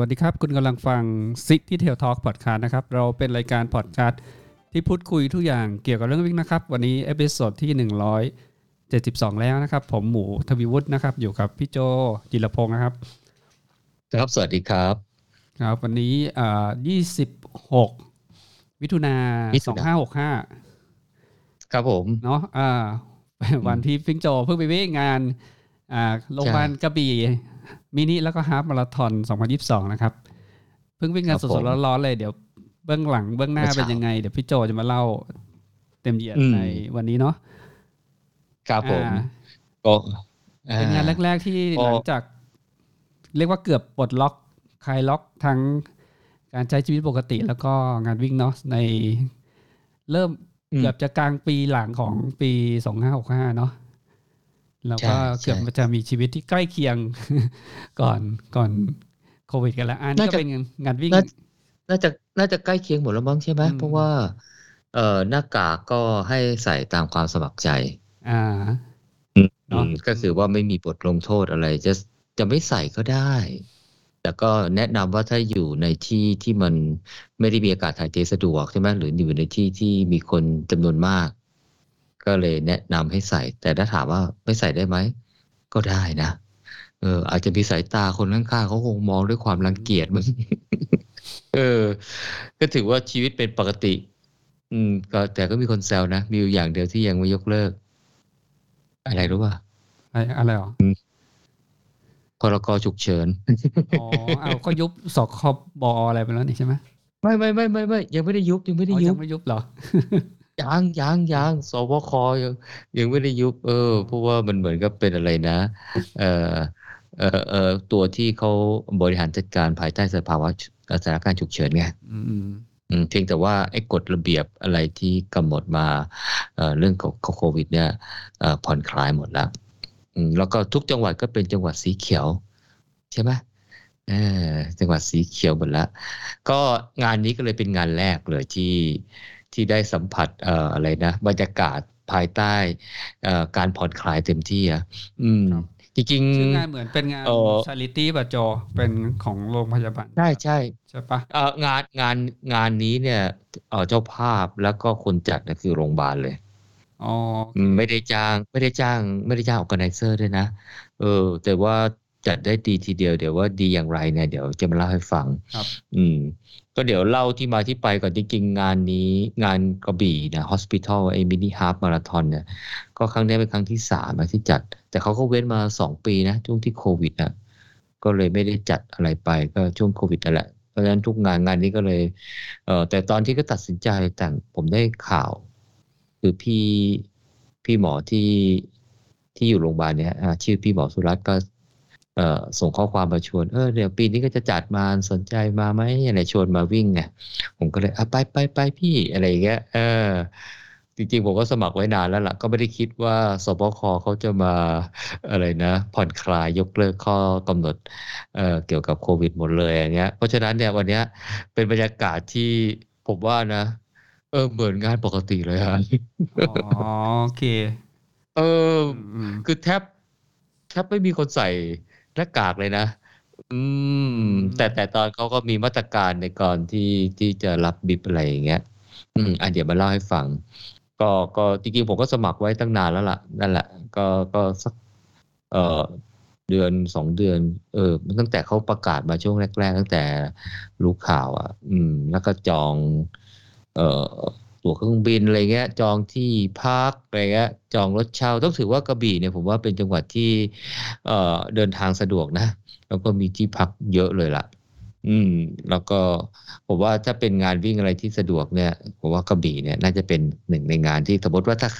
วัสดีครับ คุณกำลังฟัง City Trail Talk Podcast นะครับ เราเป็นรายการพอดคาสต์ที่พูดคุยทุกอย่างเกี่ยวกับเรื่องวิ่งนะครับ วันนี้ episode ที่ 172 แล้วนะครับ ผมหมูทวีวุฒินะครับ อยู่กับพี่โจจิรพงศ์นะครับ ครับ สวัสดีครับ ครับ วันนี้อ่า26มิถุนามิถุนา2565 ครับผมเนาะอ่าวันที่พี่โจเพิ่งไปวิ่งงานอ่าโรงพยาบาลกระบี่ มินิแล้วก็ฮาล์ฟมาราธอน 2022 นะครับ เพิ่งวิ่งงานครับสผดมๆร้อนๆเลย เดี๋ยวเบื้องหลังเบื้องหน้าเมื่อเป็นเช้ายังไง เดี๋ยวพี่โจจะมาเล่าเต็มเหยียดอืมในวันนี้เนาะครับผมอ่าก็เป็นงานอ่แรก ๆ ที่ก็หลังจาก เรียกว่าเกือบปลดล็อกคลายล็อกทั้งการใช้ชีวิตปกติแล้วก็งานวิ่งเนาะในเริ่มอืมเกือบจะกลางปีหลังของปีสองห้าหกห้าเนาะ แล้วก็ใช่เกือบใช่จะมีชีวิตที่ใกล้เคียงก่อนก่อนโควิดกันแล้วอันนี้น่าก็จะเป็นงานวิ่งน่าน่าจะน่าจะใกล้เคียงหมดแล้วมั้งใช่ไหมอืมเพราะว่าเอ่อหน้ากากก็ให้ใส่ตามความสมัครใจ อ่าเนอะอืมก็คือว่าไม่มีบทลงโทษอะไร จะจะไม่ใส่ก็ได้ แต่ก็แนะนำว่าถ้าอยู่ในที่ที่มันไม่ได้มีอากาศถ่ายเทสะดวกใช่ไหมหรืออยู่ในที่ที่มีคนจำนวนมาก ก็เลยแนะนำให้ใส่ แต่ถ้าถามว่าไม่ใส่ได้ไหม ก็ได้นะ เออ อาจจะมีสายตาคนข้างๆเขาคงมองด้วยความรังเกียจมึงเออ ก็ถือว่าชีวิตเป็นปกติ อืม ก็แต่ก็มีคนแซวนะ มีอยู่อย่างเดียวที่ยังไม่ยกเลิก อะไรรู้ป่ะอะไรอะไรหรอพรกฉุกเฉิน อ๋อ เอาก็ยุบสคบอะไรไปแล้วนี่ใช่ไหมไม่ไม่ไม่ไม่ไม่ยังไม่ได้ยุบยังไม่ได้อ๋อยุยับงไม่ยุบเหรอ ยังยังยังสบคยังยังไม่ได้ยุบเออเพราะว่ามันเหมือนกับเป็นอะไรนะ เออเออเออตัวที่เขาบริหารจัดการภายใต้สภาวะสถานการณ์ฉุกเฉินไงอืมอืมอืมเพียงแต่ว่าไอ้กฎระเบียบอะไรที่กำหนดมาเอ่อเรื่องของโควิด เนี่ยเอ่อผ่อนคลายหมดแล้วอืมแล้วก็ทุกจังหวัดก็เป็นจังหวัดสีเขียว ใช่ไหมเออจังหวัดสีเขียวหมดแล้วก็งานนี้ก็เลยเป็นงานแรกเลยที่ ที่ได้สัมผัสเอ่ออะไรนะบรรยากาศภายใต้เอ่อการผ่อนคลายเต็มที่อะอืมจริงชื่องานเหมือนเป็นงานเอ่อ charity ป่ะโจเป็นของโรงพยาบาลๆใช่ใช่ใช่ปะเอ่องานงานงานนี้เนี่ยเอ่อเจ้าภาพแล้วก็คนจัดเนี่ยคือโรงพยาบาลเลยอ๋ออืมไม่ได้จ้างไม่ได้จ้าง ไม่ได้จ้าง organizer ด้วยนะ เออ แต่ว่าจัดได้ดีทีเดียวเดี๋ยวว่าดีอย่างไรเนี่ยเดี๋ยวจะมาเล่าให้ฟังครับ อืม ก็เดี๋ยวเล่าที่มาที่ไปก่อนจริงๆงานนี้งานกระบี่นะ Hospital ไอ้มินิฮาร์ m มาราธอนเนี่ยก็ครั้งนี้เป็นครั้งที่สามที่จัด แต่เขาก็เว้นมาสองปีนะ ช่วงที่โควิดนะก็เลยไม่ได้จัดอะไรไปก็ช่วงโควิดนั่นแหละเพราะฉะนั้นทุกงานงานนี้ก็เลยเออแต่ตอนที่ก็ตัดสินใจแต่งผมได้ข่าว คือพี่พี่หมอที่ที่อยู่โรงพยาบาลเนี่ยชื่อพี่หมอสุรัตน์ก็ ส่งข้อความมาชวน เออเดี๋ยวปีนี้ก็จะจัดมาสนใจมาไหมอะไรชวนมาวิ่งไงผมก็เลยอะไปไปไปพี่อะไรอย่างเงี้ยเออจริงๆผมก็สมัครไว้นานแล้วล่ะ ก็ไม่ได้คิดว่าสบคเขาจะมาอะไรนะ ผ่อนคลายยกเลิกข้อกำหนดเอ่อเกี่ยวกับโควิดหมดเลยอย่างเงี้ยเพราะฉะนั้นเนี่ยวันเนี้ยเป็นบรรยากาศที่ผมว่านะ เออเหมือนงานปกติเลยฮะอ๋อโอเค เอออืมคือแทบแทบไม่มีคนใส่ หน้ากากเลยนะ อืม แต่แต่ตอนเขาก็มีมาตรการในก่อนที่ที่จะรับบิบอะไรอย่างเงี้ย อืมอะเดี๋ยวมาเล่าให้ฟัง ก็ก็จริงๆผมก็สมัครไว้ตั้งนานแล้วล่ะ นั่นแหละ ก็ก็สัก เอ่อเดือนสองเดือน เออตั้งแต่เขาประกาศมาช่วงแรก ๆ ตั้งแต่รู้ข่าว อะ อืม แล้วก็จอง เอ่อ ตั๋วเครื่องบินอะไรเงี้ย จองที่พักอะไรเงี้ย จองรถเช่าต้องถือว่ากระบี่เนี่ยผมว่าเป็นจังหวัดที่เอ่อเดินทางสะดวกนะ แล้วก็มีที่พักเยอะเลยล่ะ อืม แล้วก็ผมว่าถ้าเป็นงานวิ่งอะไรที่สะดวกเนี่ยผมว่ากระบี่เนี่ยน่าจะเป็นหนึ่งในงานที่สมมติว่าถ้า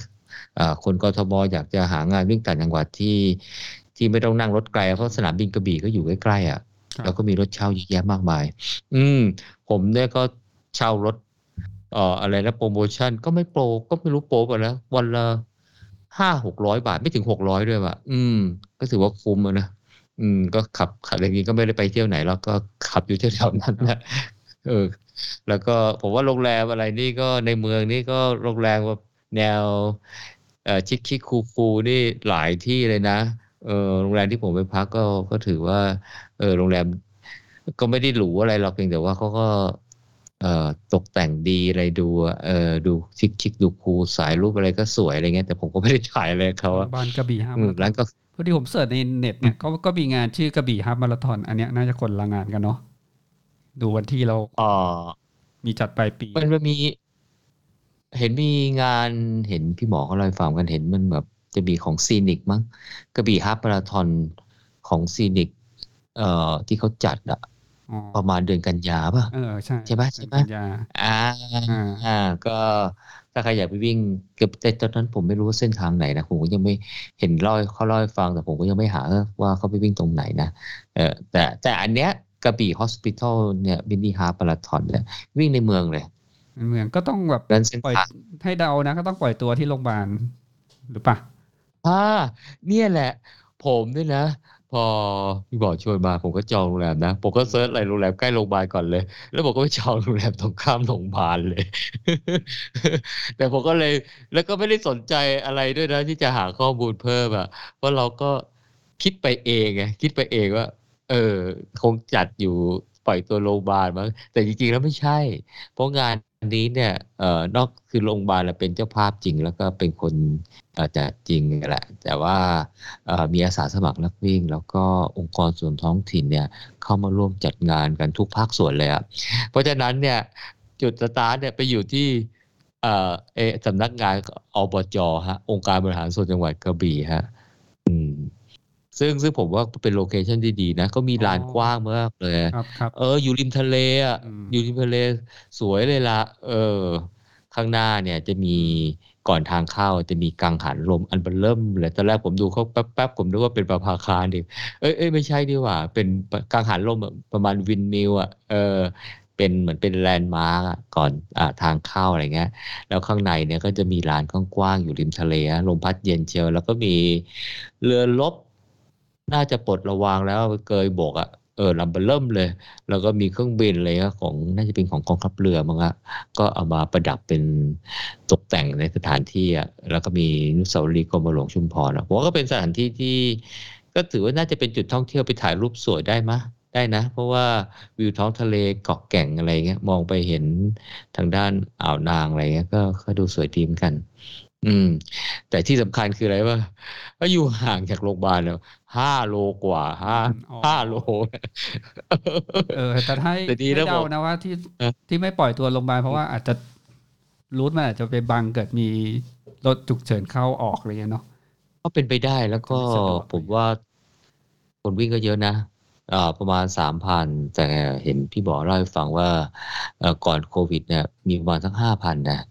คนกทมอยากจะหางานวิ่งต่างจังหวัดที่ที่ไม่ต้องนั่งรถไกล เพราะสนามบินกระบี่ก็อยู่ใกล้ๆอะแล้วก็มีรถเช่าเยอะแยะมากมาย อืม ผมเนี่ยก็เช่ารถ อ่ออะไรนะโปรโมชั่นก็ไม่โปรก็ไม่รู้โปรไปแล้ววันละห้าหกร้อยบาทไม่ถึงหกร้อยด้วยว่ะอืม ก็ถือว่าคุ้มนะอืม ก็ขับขับอย่างนี้ก็ไม่ได้ไปเที่ยวไหนแล้วก็ขับอยู่แถวๆนั้นแหละเออ แล้วก็ผมว่าโรงแรมอะไรนี่ก็ในเมืองนี่ก็โรงแรมแบบแนวเอ่อชิคชิคคูคูนี่หลายที่เลยนะเออโรงแรมที่ผมไปพักก็ก็ถือว่า เออโรงแรมก็ไม่ได้หรูอะไรหรอกเพียงแต่ว่าเขาก็ ตกแต่งดีอะไรดูเอ่อดูชิคชิคดูคูลสายรูปอะไรก็สวยอะไรเงี้ยแต่ผมก็ไม่ได้ถ่ายอะไรเขาอะบ้านกระบี่ฮาอืมามราธอนร้านก็พอดีผมเสิร์ชในเน็ตเนี่ยก็ก็มีงานชื่อกระบี่ฮาล์ฟมาราธอนอันเนี้ยน่าจะคนละงานกันเนาะดูวันที่เราอ่ามีจัดปลายปีมันมันมี เห็นมีงานเห็นพี่หมอเขาเล่าให้ฟังกันเห็นมันแบบจะมีของซีนิกมั้งกระบี่ฮาล์ฟมาราธอนของซีนิกเอ่อที่เขาจัดอะ อ๋อ ประมาณเดือนกันยาป่ะ เออ ใช่ใช่ปะใช่ปะ กันยาอ่าอ่า อ่า ก็ถ้าใครอยากไปวิ่งเกือบแต่ตอนนั้นผมไม่รู้ว่าเส้นทางไหนนะผมก็ยังไม่เห็นเล่าเขาเล่าให้ฟังแต่ผมก็ยังไม่หาว่าเขาไปวิ่งตรงไหนนะเออแต่แต่อันเนี้ยกระบี่ Hospital เนี่ย mini half marathon เนี่ยวิ่งในเมืองเลยเมืองก็ต้องแบบนั้นเส้นปล่อยทางให้เดานะ ก็ต้องปล่อยตัวที่โรงพยาบาลหรือปะ อ่าเนี่ยแหละ ผมเนี่ยนะ พอพี่บอกชวนมาผมก็จองโรงแรมนะ ผมก็ search อะไรโรงแรมใกล้โรงพยาบาลก่อนเลย แล้วผมก็ไปจองโรงแรมตรงข้ามโรงพยาบาลเลย แต่ผมก็เลยแล้วก็ไม่ได้สนใจอะไรด้วยนะที่จะหาข้อมูลเพิ่มอะเพราะเราก็คิดไปเองไงคิดไปเองว่า เออ คงจัดอยู่ปล่อยตัวโรงพยาบาลมั้งแต่จริงๆแล้วไม่ใช่ เพราะงาน อันนี้เนี่ยเอ่อนอกคือโรงพยาบาลเป็นเจ้าภาพจริง แล้วก็เป็นคนจัดจริงแหละ แต่ว่ามีอาสาสมัครนักวิ่ง แล้วก็องค์กรส่วนท้องถิ่นเนี่ยเข้ามาร่วมจัดงานกันทุกภาคส่วนเลยอะเพราะฉะนั้นเนี่ยจุดสตาร์ทเนี่ยไปอยู่ที่เอ่อเออสำนักงานอบจฮะองค์การบริหารส่วนจังหวัดกระบี่ฮะอืม ซึ่งซึ่งผมว่าเป็นโลเคชันที่ดีนะเขามีลานกว้างมากเลยครับครับเออ อยู่ริมทะเลอะอืมอยู่ริมทะเลสวยเลยละเออ ข้างหน้าเนี่ยจะมีก่อนทางเข้าจะมีกังหันลมอันเบอร์เริ่มเลยตอนแรกผมดูเขาแป๊บๆผมนึกว่าเป็นประภาคารดิเอ้ยเอ้ยไม่ใช่ดีกว่า เป็นกังหันลมอะประมาณวินมิลอะเออเป็นเหมือนเป็น landmark อะก่อนอ่าทางเข้าอะไรเงี้ย แล้วข้างในเนี่ยก็จะมีลานกว้างๆอยู่ริมทะเลฮะลมพัดเย็นเชียว แล้วก็มีเรือรบ น่าจะปลดระวางแล้วเกยบกอะเออลำเบอร์เริ่มเลย แล้วก็มีเครื่องบินอะไรของน่าจะเป็นของกองทัพเรือมั้งอะก็เอามาประดับเป็นตกแต่งในสถานที่อะแล้วก็มีนุสาวรีย์กรมหลวงชุมพรอะผมว่าก็เป็นสถานที่ที่ ก็ถือว่าน่าจะเป็นจุดท่องเที่ยวไปถ่ายรูปสวยได้มะได้นะ เพราะว่าวิวท้องทะเลเกาะแก่งอะไรเงี้ยมองไปเห็นทางด้านอ่าวนางอะไรเงี้ยก็ก็ดูสวยดีเหมือนกัน อืม แต่ที่สำคัญคืออะไรวะก็อยู่ห่างจากโรงพยาบาลแล้วห้าโลกว่าห้าอ๋อ ห้าโล เออแต่ถ้าให้แต่ดีให้นะเดาผมนะว่าที่เออ ที่ไม่ปล่อยตัวโรงพยาบาลเพราะว่าอาจจะรูทมันอาจจะไปบังเกิดมีรถฉุกเฉินเข้าออกอะไรเงี้ยเนาะ ก็เป็นไปได้แล้วก็จะไม่สะดวก ผมว่าคนวิ่งก็เยอะนะอ่าประมาณสามพันแต่เห็นพี่บอกเล่าให้ฟังว่าเอ่อก่อนโควิดเนี่ยมีประมาณสักห้าพันนะ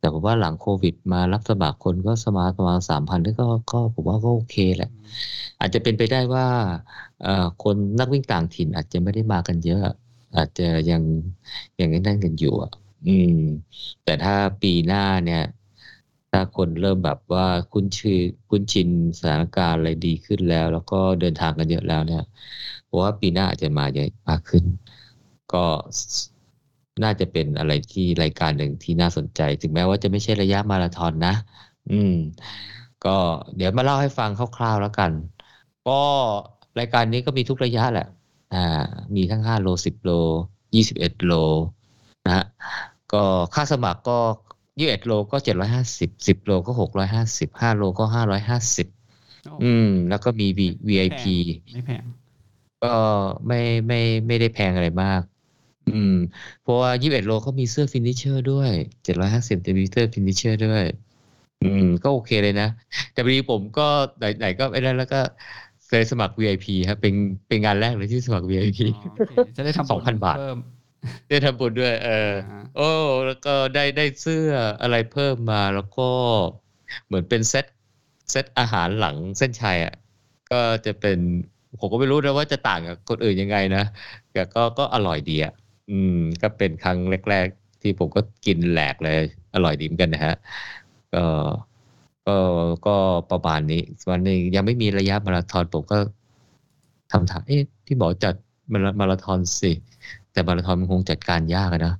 แต่ผมว่าหลังโควิดมารับสมัครคนก็สมาร์ทประมาณสามพันก็ก็ผมว่าก็โอเคแหละ อาจจะเป็นไปได้ว่าเอ่อคนนักวิ่งต่างถิ่นอาจจะไม่ได้มากันเยอะ อาจจะยังยังนั่นกันอยู่อะอืม แต่ถ้าปีหน้าเนี่ย ถ้าคนเริ่มแบบว่าคุ้นชื่อคุ้นชินสถานการณ์อะไรดีขึ้นแล้ว แล้วก็เดินทางกันเยอะแล้วเนี่ยผมว่าปีหน้าอาจจะมาเยอะมากขึ้น ก็ น่าจะเป็นอะไรที่รายการหนึ่งที่น่าสนใจ ถึงแม้ว่าจะไม่ใช่ระยะมาราธอนนะ อืม ก็เดี๋ยวมาเล่าให้ฟังคร่าวๆแล้วกัน ก็รายการนี้ก็มีทุกระยะแหละ อ่า มีทั้งห้าโลสิบโลยี่สิบเอ็ดโลนะฮะก็ค่าสมัครก็ยี่สิบเอ็ดโลก็เจ็ดร้อยห้าสิบสิบโลก็หกร้อยห้าสิบห้าโลก็ห้าร้อยห้าสิบอืม แล้วก็มี V VIP ไม่แพงก็ไม่ไม่ไม่ได้แพงอะไรมาก อืม เพราะว่ายี่สิบเอ็ดโลเขามีเสื้อ finisher ด้วยเจ็ดร้อยห้าสิบจะมีเสื้อ finisher ด้วย อืม ก็โอเคเลยนะ แต่พอดีผมก็ไหนไหนก็ไอ้นั่นแล้วก็เคยสมัคร VIP ครับ เป็นเป็นงานแรกเลยที่สมัคร VIP อ๋อโอเคจะได้ทำบุญสองพันบาทเพิ่มได้ทำบุญด้วย เอออ่าโอ้ แล้วก็ได้ได้เสื้ออะไรเพิ่มมาแล้วก็เหมือนเป็นเซตเซตอาหารหลังเส้นชัยอะ ก็จะเป็นผมก็ไม่รู้นะว่าจะต่างกับคนอื่นยังไงนะแต่ก็ก็อร่อยดีอะ อืม ก็เป็นครั้งแรก ๆ ที่ผมก็กินแหลกเลย อร่อยดีเหมือนกันนะฮะ ก็ก็ก็ประมาณนี้ส่วนนึงยังไม่มีระยะมาราธอนผมก็ทำถามเอ๊ะพี่หมอจัดมารามาราธอนสิ แต่มาราธอนมันคงจัดการยากนะ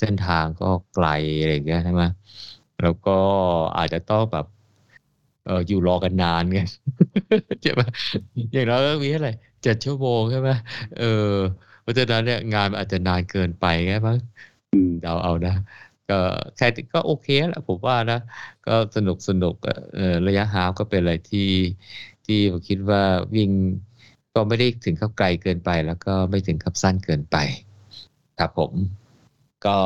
เส้นทางก็ไกลอะไรอย่างเงี้ยใช่ไหมแล้วก็อาจจะต้องแบบเอออยู่รอกันนานไงใช่ไหมอย่างน้อยก็มีเท่าไรเจ็ดชั่วโมงใช่ไหมเออ เพราะฉะนั้นเนี่ยงานอาจจะนานเกินไปไงมั้งอืมเดาเอานะก็แค่ก็โอเคแหละผมว่านะ ก็สนุกสนุกเอ่อระยะฮาล์ฟก็เป็นอะไรที่ที่ผมคิดว่าวิ่งก็ไม่ได้ถึงกับไกลเกินไป แล้วก็ไม่ถึงกับสั้นเกินไป ครับผม ก็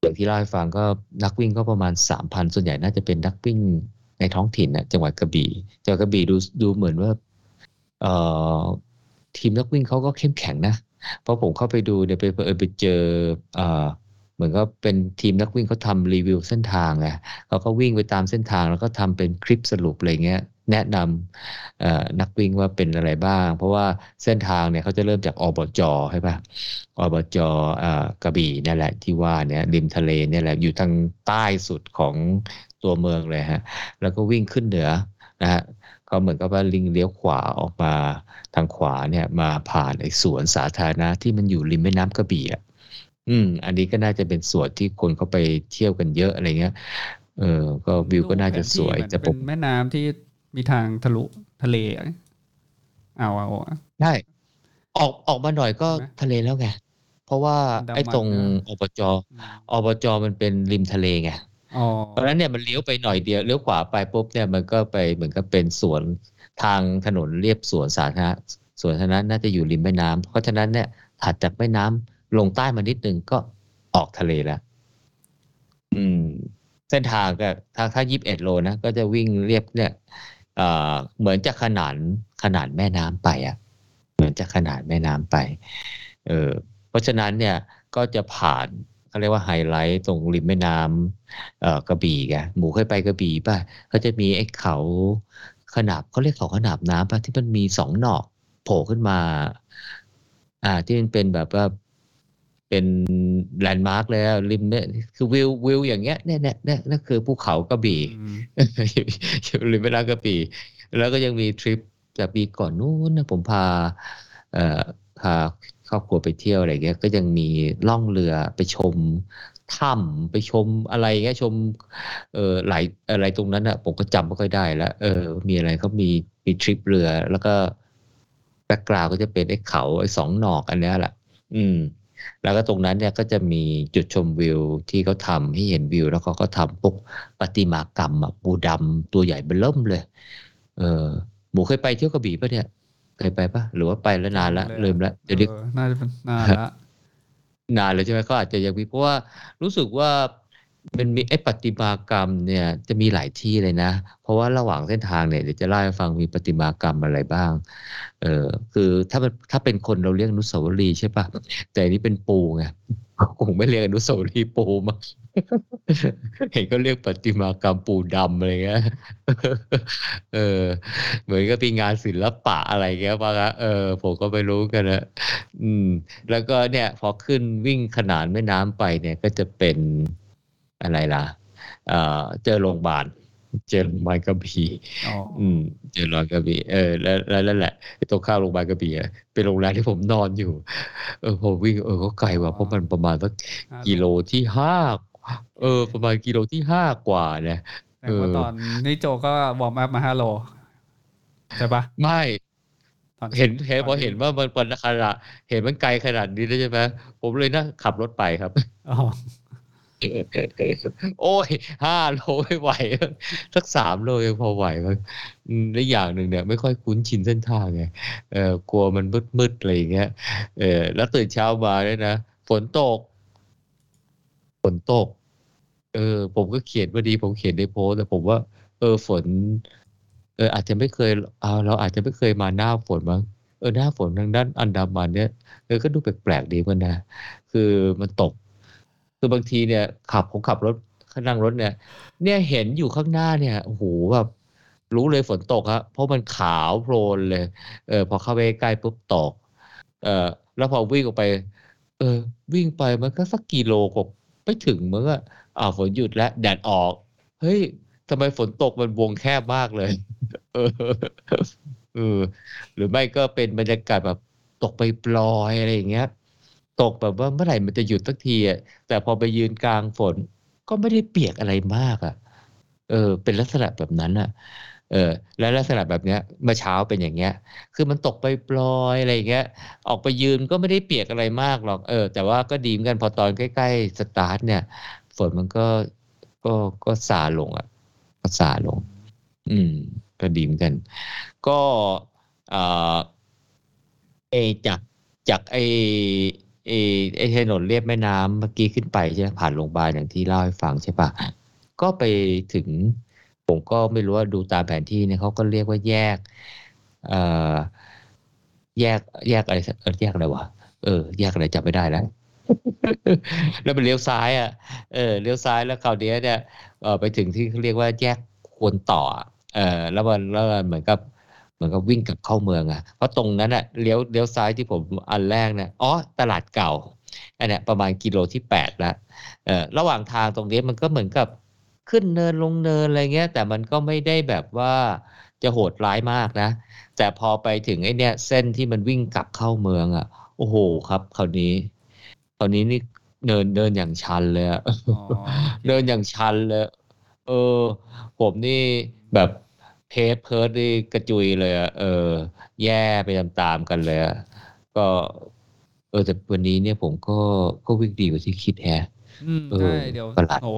อย่างที่เล่าให้ฟังก็นักวิ่งก็ประมาณสามพันส่วนใหญ่น่าจะเป็นนักวิ่งในท้องถิ่นนะจังหวัดกระบี่จังหวัดกระบี่ดูดูเหมือนว่าเอ่อ ทีมนักวิ่งเขาก็เข้มแข็งนะ เพราะผมเข้าไปดูเนี่ยไปเออไปเจอเอ่อเหมือนก็เป็นทีมนักวิ่งเขาทำรีวิวเส้นทางไงเขาก็วิ่งไปตามเส้นทางแล้วก็ทำเป็นคลิปสรุปอะไรเงี้ย แนะนำนักวิ่งว่าเป็นอะไรบ้าง เพราะว่าเส้นทางเนี่ยเขาจะเริ่มจากอบจใช่ปะอบจออกระบี่นี่แหละที่ว่าเนี่ยริมทะเลเนี่ยแหละอยู่ทางใต้สุดของตัวเมืองเลยฮะ แล้วก็วิ่งขึ้นเหนือนะฮะ เขาเหมือนกับว่าลิงเลี้ยวขวาออกมาทางขวาเนี่ยมาผ่านไอ้สวนสาธารณะที่มันอยู่ริมแม่น้ำกระบี่อะอืม อันนี้ก็น่าจะเป็นสวนที่คนเขาไปเที่ยวกันเยอะอะไรเงี้ย เออ ก็วิวก็น่าจะสวยดูผนที่แต่ผเป็มนแม่น้ำที่มีทางทะลุทะเลอะเอาเอาอะใช่ออกออกมาหน่อยก็ใช่ไหมทะเลแล้วไง เพราะว่าอันดามันไอ้ตรงนะอบจอบจมันเป็นริมทะเลไงอ๋อ เพราะฉะนั้นเนี่ยมันเลี้ยวไปหน่อยเดียวเลี้ยวขวาไปปุ๊บเนี่ยมันก็ไปเหมือนกับเป็นสวนทางถนนเรียบสวนสาธารณะสวนสาธารณะน่าจะอยู่ริมแม่น้ำเพราะฉะนั้นเนี่ยถัดจากแม่น้ำลงใต้มานิดนึงก็ออกทะเลแล้วอืม เส้นทางก็ถ้าถ้ายีิบเอ็ดโลนะก็จะวิ่งเรียบเนี่ยเหมือนจะขนานขนาดแม่น้ำไปอะ เหมือนจะขนาดแม่น้ำไป เออเพราะฉะนั้นเนี่ยก็จะผ่าน เขาเรียกว่าไฮไลท์ตรงริมแม่น้ำเอ่อกระบี่ไงหมูเคยไปกระบี่ป่ะเขาจะมีไอ้เขาขนาบเขาเรียกเขาขนาบน้ำป่ะที่มันมีสองหนอกโผล่ขึ้นมา อ่าที่มันเป็นแบบว่าเป็น landmark เลยอะริมเนี่ยคือวิววิวอย่างเงี้ยเนี่ยเนี่ยเนี่ยนั่นคือภูเขากระบี่อืมอยู่ริมแม่น้ำกระบี่แล้วก็ยังมีทริปจากปีก่อนนู้นนะผมพา เอ่อพา ครอบครัวไปเที่ยวอะไรเงี้ยก็ยังมีล่องเรือไปชมถ้ำไปชมอะไรเงี้ยชม เออหลายอะไรตรงนั้นอะผมก็จำไม่ค่อยได้แล้วเออ มีอะไรเขามีมีทริปเรือ แล้วก็แบ็กกราวก็จะเป็นไอ้เขาไอ้สองหนอกอันเนี้ยแหละอืม แล้วก็ตรงนั้นเนี่ยก็จะมีจุดชมวิวที่เขาทำให้เห็นวิว แล้วเขาก็ทำพวกประติมากรรมอะปูดำตัวใหญ่เบ้อเริ่มเลย เออหมูเคยไปเที่ยวกระบี่ปะเนี่ย เคยไปปะหรือว่าไปแล้วนานละลืมละเดี๋ยวนี้เออน่าจะเป็นนานละนานเลยใช่ไหมเขาอาจจะยังมีเพราะว่ารู้สึกว่ามันมีไอ้ประติมากรรมเนี่ยจะมีหลายที่เลยนะ เพราะว่าระหว่างเส้นทางเนี่ยเดี๋ยวจะเล่าให้ฟังมีประติมากรรมอะไรบ้าง เออคือถ้ามันถ้าเป็นคนเราเรียกอนุสาวรีย์ใช่ปะแต่อันนี้เป็นปูไง คงไม่เรียกอนุสาวรีย์ปูมั้งเห็นก็เรียกประติมากรรมปูดำอะไรเงี้ย เออ เหมือนกับเป็นงานศิลปะอะไรเงี้ยป่ะคะเออ ผมก็ไม่รู้กันนะอืม แล้วก็เนี่ย พอขึ้นวิ่งขนานแม่น้ำไปเนี่ยก็จะเป็นอะไรล่ะ เออเจอโรงพยาบาล เจอโรงพยาบาลกระบี่อ๋อออืม เจอโรงพยาบาลกระบี่เออแล้วแล้วนั่นแหละไอ้ตรงข้ามโรงพยาบาลกระบี่อะเป็นโรงแรมที่ผมนอนอยู่ เออผมวิ่งเออก็ไกลว่ะเพราะมันประมาณสักห้ากิโลที่ห้าเออ ประมาณกิโลที่ห้ากว่าเนี่ยแต่ว่าเออตอนนี้โจก็วอร์มอัพมาห้าโลใช่ปะไม่ตอนเห็นเห็นตพอเห็นว่ามันมันขนาดเห็นมันไกลขนาดนี้แล้วใช่ไหมผมเลยนะขับรถไปครับอ๋อ โอ้ยห้าโลไม่ไหวสักสามโลยังพอไหวมั้งอืมและอย่างหนึ่งเนี่ย ไม่ค่อยคุ้นชินเส้นทางไงเออกลัวมันมืดมืดๆอะไรอย่างเงี้ยเออแล้วตื่นเช้ามาเนี่ยนะฝนตกฝนตก เออ ผมก็เขียนว่าดี ผมเขียนในโพสแต่ผมว่า เออฝน เออ อาจจะไม่เคยเอาเราอาจจะไม่เคยมาหน้าฝนมั้งเออหน้าฝนทางด้านอันดามันเนี่ยเออก็ดูแปลกๆดีเหมันนะคือมันตก คือบางทีเนี่ยขับผมขับรถนั่งรถเนี่ย เนี่ยเห็นอยู่ข้างหน้าเนี่ยโอ้โหแบบรู้เลยฝนตกครับเพราะมันขาวโพลนเลย เออพอเข้าไปใกล้ปุ๊บตก เออแล้วพอวิ่งออกไป เออ วิ่งไปมันก็สักกิโลกว่าไม่ถึงมันก็อ่าวฝนหยุดแล้วแดดออก เฮ้ยทำไมฝนตกมันวงแคบมากเลย เออเออหรือไม่ก็เป็นบรรยากาศแบบตกไปปลอยอะไรอย่างเงี้ย ตกแบบว่าเมื่อไหร่มันจะหยุดสักทีอะแต่พอไปยืนกลางฝน ก็ไม่ได้เปียกอะไรมากอะ เออ เป็นลักษณะแบบนั้นอะ เออ แล้วลักษณะแบบเนี้ยเมื่อเช้าเป็นอย่างเงี้ย คือมันตกไปปลอยอะไรเงี้ย ออกไปยืนก็ไม่ได้เปียกอะไรมากหรอก เออ แต่ว่าก็ดีเหมือนกันพอตอนใกล้ๆสตาร์ทเนี่ย ฝนมันก็ก็ก็ซาลงอะก็ซาลง อืม ก็ดีเหมือนกัน ก็อ่าเอจากจากไอ ไอไอถนนเรียบแม่น้ำเมื่อกี้ขึ้นไปใช่ไหมผ่านโรงพยาบาลอย่างที่เล่าให้ฟังใช่ปะก็ไปถึง ผมก็ไม่รู้ว่าดูตามแผนที่เนี่ยเขาก็เรียกว่าแยก เอ่อแยกแยกอะไรแยกอะไรวะเออ แยกอะไรจำไม่ได้แล้วแล้วมันเลี้ยวซ้าย อะ เออเลี้ยวซ้ายแล้วคราวเนี้ยเนี่ยเออไปถึงที่เขาเรียกว่าแยกควรต่อ เออแล้วมันแล้วมันเหมือนกับ เหมือนกับวิ่งกลับเข้าเมืองอะเพราะตรงนั้นอะเลี้ยวเลี้ยวซ้ายที่ผมอันแรกเนี่ยอ๋อตลาดเก่าอันเนี้ยประมาณกิโลที่แปดละเออระหว่างทางตรงนี้มันก็เหมือนกับขึ้นเนินลงเนินอะไรเงี้ยแต่มันก็ไม่ได้แบบว่าจะโหดร้ายมากนะ แต่พอไปถึงไอ้เนี่ยเส้นที่มันวิ่งกลับเข้าเมืองอะ โอ้โหครับ คราวนี้ คราวนี้นี่เนินเนินอย่างชันเลยอะอ๋อเดินอย่างชันเลย เออ ผมนี่แบบ เพสเพิร์ดนี่กระจุยเลยอะเออ แย่ไปตามๆกันเลยอะก็เออแต่วันนี้เนี่ยผมก็ก็วิ่งดีกว่าที่คิดแฮะอืมเออใช่เดี๋ยวประหลาดโห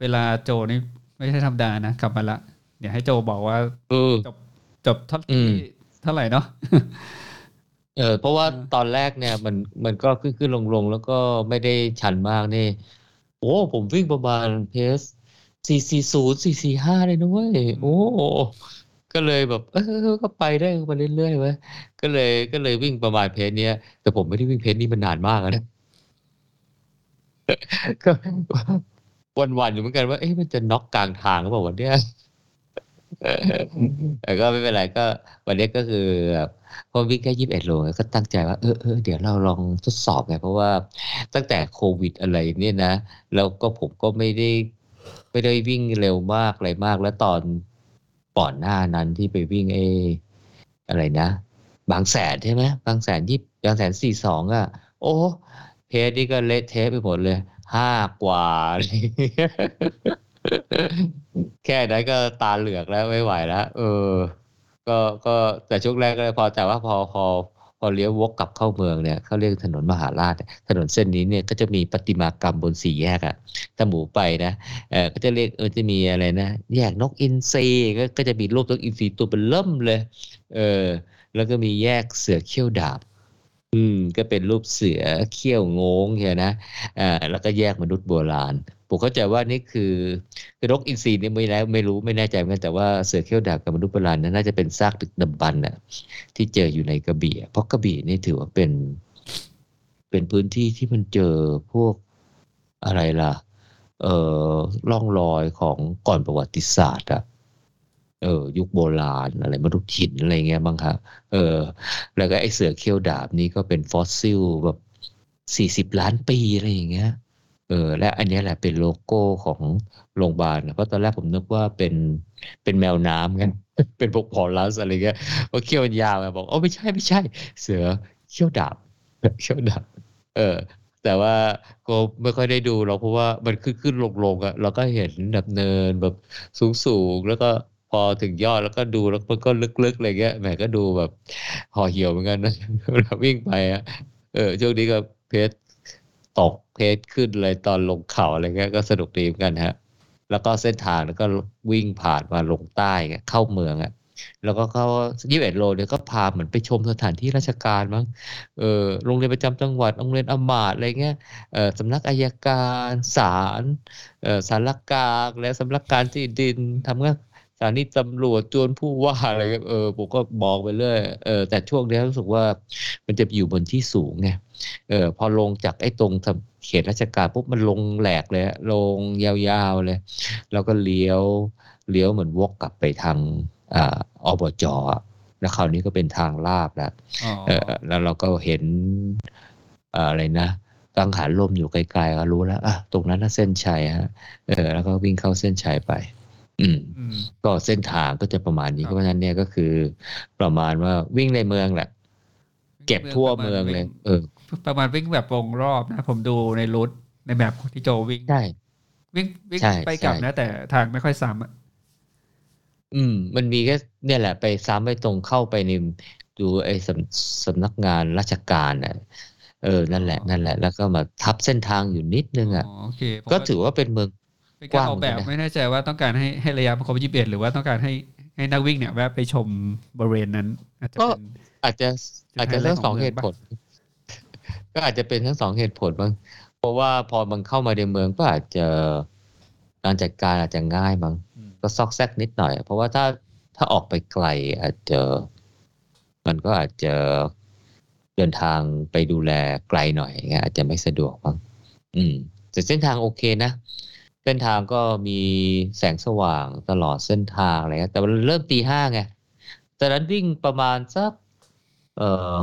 เวลาโจนี่ไม่ใช่ธรรมดานะกลับมาละเดี๋ยวให้โจบอกว่าเออจบจบเท่าอืมเท่าไหร่เนาะเออเพราะว่าเออตอนแรกเนี่ยมันมันก็ขึ้นขึ้นลงลงแล้วก็ไม่ได้ชันมากนี่ โอ้ผมวิ่งประมาณเพส สี่สี่ศูนย์สี่สี่ห้าเลยนะเว้ยโอ้ก็เลยแบบ เออก็ไปได้มาเรื่อยๆเว้ยก็เลยก็เลยวิ่งประมาณเพจเนี้ย แต่ผมไม่ได้วิ่งเพจนี้มันนานมากอะนะก็วันๆอยู่เหมือนกันว่าเอ๊ะมันจะน็อกกลางทางหรือเปล่าวันเนี้ยแต่ก็ไม่เป็นไรก็ วันนี้ก็คือแบบพอวิ่งแค่ยี่สิบเอ็ดโลก็ตั้งใจว่าเออเออเดี๋ยวเราลองทดสอบไงเพราะว่าตั้งแต่โควิดอะไรเนี่ยนะแล้วก็ผมก็ไม่ได้ ไม่ได้วิ่งเร็วมากอะไรมาก แล้วตอนก่อนหน้านั้นที่ไปวิ่งเอ อะไรนะ บางแสนใช่ไหมบางแสนยี่บางแสนสี่สองอะ โอ้เพจนี่ก็เละเทะไปหมดเลยห้ากว่า แค่นั้นก็ตาเหลือกแล้วไม่ไหวแล้วเออ ก็ก็แต่ช่วงแรกก็พอแต่ว่าพอพอพ พอเลี้ยววกกลับเข้าเมืองเนี่ยเขาเรียกถนนมหาราช ถนนเส้นนี้เนี่ยก็จะมีประติมากรรมบนสี่แยกอะถ้าหมูไปนะเออก็จะเรียกเออจะมีอะไรนะ แยกนกอินทรีก็ก็จะมีรูปนกอินทรีตัวเป็นเริ่มเลย เออ แล้วก็มีแยกเสือเขี้ยวดาบอืมก็เป็นรูปเสือเขี้ยวงงใช่นะอ่าแล้วก็แยกมนุษย์โบราณ ผมเข้าใจว่านี่คือคือนกอินทรีนี่ไม่แล้วไม่รู้ไม่แน่ใจเหมือนกันแต่ว่าเสือเขี้ยวดาบกับมนุษย์โบราณนั้นน่าจะเป็นซากดึกดำบรรพ์น่ะที่เจออยู่ในกระบี่เพราะกระบี่นี่ถือว่าเป็น เป็นพื้นที่ที่มันเจอพวกอะไรล่ะ เอ่อร่องรอยของก่อนประวัติศาสตร์อะเออยุคโบราณอะไรมนุษย์หินอะไรเงี้ยบ้างครับเออ แล้วก็ไอ้เสือเขี้ยวดาบนี่ก็เป็นฟอสซิลแบบสี่สิบล้านปีอะไรอย่างเงี้ย เออและอันนี้แหละเป็นโลโก้ของโรงพยาบาลนะเพราะตอนแรกผมนึกว่าเป็นเป็นแมวน้ำไงเป็นพวกพอลัสอะไรเงี้ยเพราะเขี้ยวยาวไงบอกโอ้ไม่ใช่ไม่ใช่ เสือเขี้ยวดาบเขี้ยวดาบเออ แต่ว่าก็ไม่ค่อยได้ดูหรอกเพราะว่ามันขึ้นขึ้นลงลงอะเราก็เห็นแบบเนินแบบสูงสูงแล้วก็พอถึงยอดแล้วก็ดูแล้วมันก็ลึกๆอะไรเงี้ยแหมก็ดูแบบห่อเหี่ยวเหมือนกันนะเวลาวิ่งไปอะเออช่วงนี้ก็เพจ ตกเพจขึ้นเลยตอนลงเขาอะไรเงี้ยก็สนุกดีเหมือนกันฮะ แล้วก็เส้นทางแล้วก็วิ่งผ่านมาลงใต้เข้าเมืองอะแล้วก็เขายี่สิบเอ็ดโลเนี่ยก็พาเหมือนไปชมสถานที่ราชการมั้ง เออโรงเรียนประจำจังหวัด โรงเรียนอมาตอะไรเงี้ย เออสำนักอายการศาล เออศาลกลางและสำนักการที่ดินทำงานสถานีตำรวจจวนผู้ว่าอะไรเงี้ยเออผมก็บอกไปเรื่อย เออแต่ช่วงนี้รู้สึกว่ามันจะอยู่บนที่สูงไง เออพอลงจากไอ้ตรงทำเขตราชการปุ๊บมันลงแหลกเลยอะลงยาวๆเลย แล้วก็เลี้ยวเลี้ยวเหมือนวกกลับไปทางอ่าอบจอะแล้วคราวนี้ก็เป็นทางลาบแล้วอ๋อเออแล้วเราก็เห็นเอ่ออะไรนะกังหันลมอยู่ไกลๆก็รู้แล้วอะตรงนั้นน่ะเส้นชัยฮะเออแล้วก็วิ่งเข้าเส้นชัยไป อืมอืมก็เส้นทางก็จะประมาณนี้ครับเพราะฉะนั้นเนี่ยก็คือ ประมาณว่าวิ่งในเมืองแหละ เก็บทั่วเมืองเลย เออ ประมาณวิ่งแบบวงรอบนะ ผมดูในรูทในแบบที่โจวิ่งใช่วิ่งวิ่งใช่ไปกลับใช่นะ แต่ทางไม่ค่อยซ้ำอะอืม มันมีแค่เนี่ยแหละ ไปซ้ำไปตรงเข้าไปในดูไอ้สำสำนักงานราชการน่ะเออ นั่นแหละ นั่นแหละ แล้วก็มาทับเส้นทางอยู่นิดนึงอะอ๋อโอเคผมก็ถือว่าเป็นเมืองเป็นกการว้างออกแบบเหมือนกันนะไม่แน่ใจว่าต้องการให้ให้ระยะมันครบยี่สิบเอ็ดหรือว่าต้องการให้ให้นักวิ่งเนี่ยแวะไปชมบริเวณนั้น อาจจะก็เป็นอาจจะจุดอาจจะไฮไลท์ทั้งสองของเมืองเหตุปะผล ก็อาจจะเป็นทั้งสองเหตุผลบ้างเพราะว่าพอมันเข้ามาในเมืองก็อาจจะการจัดการอาจจะง่ายมั้งอืมก็ซอกแซกนิดหน่อย เพราะว่าถ้าถ้าออกไปไกลอาจจะมันก็อาจจะเดินทางไปดูแลไกลหน่อยอย่างเงี้ยอาจจะไม่สะดวกบ้างอืม แต่เส้นทางโอเคนะ เส้นทางก็มีแสงสว่างตลอดเส้นทางอะไรเงี้ยแต่มันเริ่มตีห้าไงแต่นั้นวิ่งประมาณสัก เอ่อ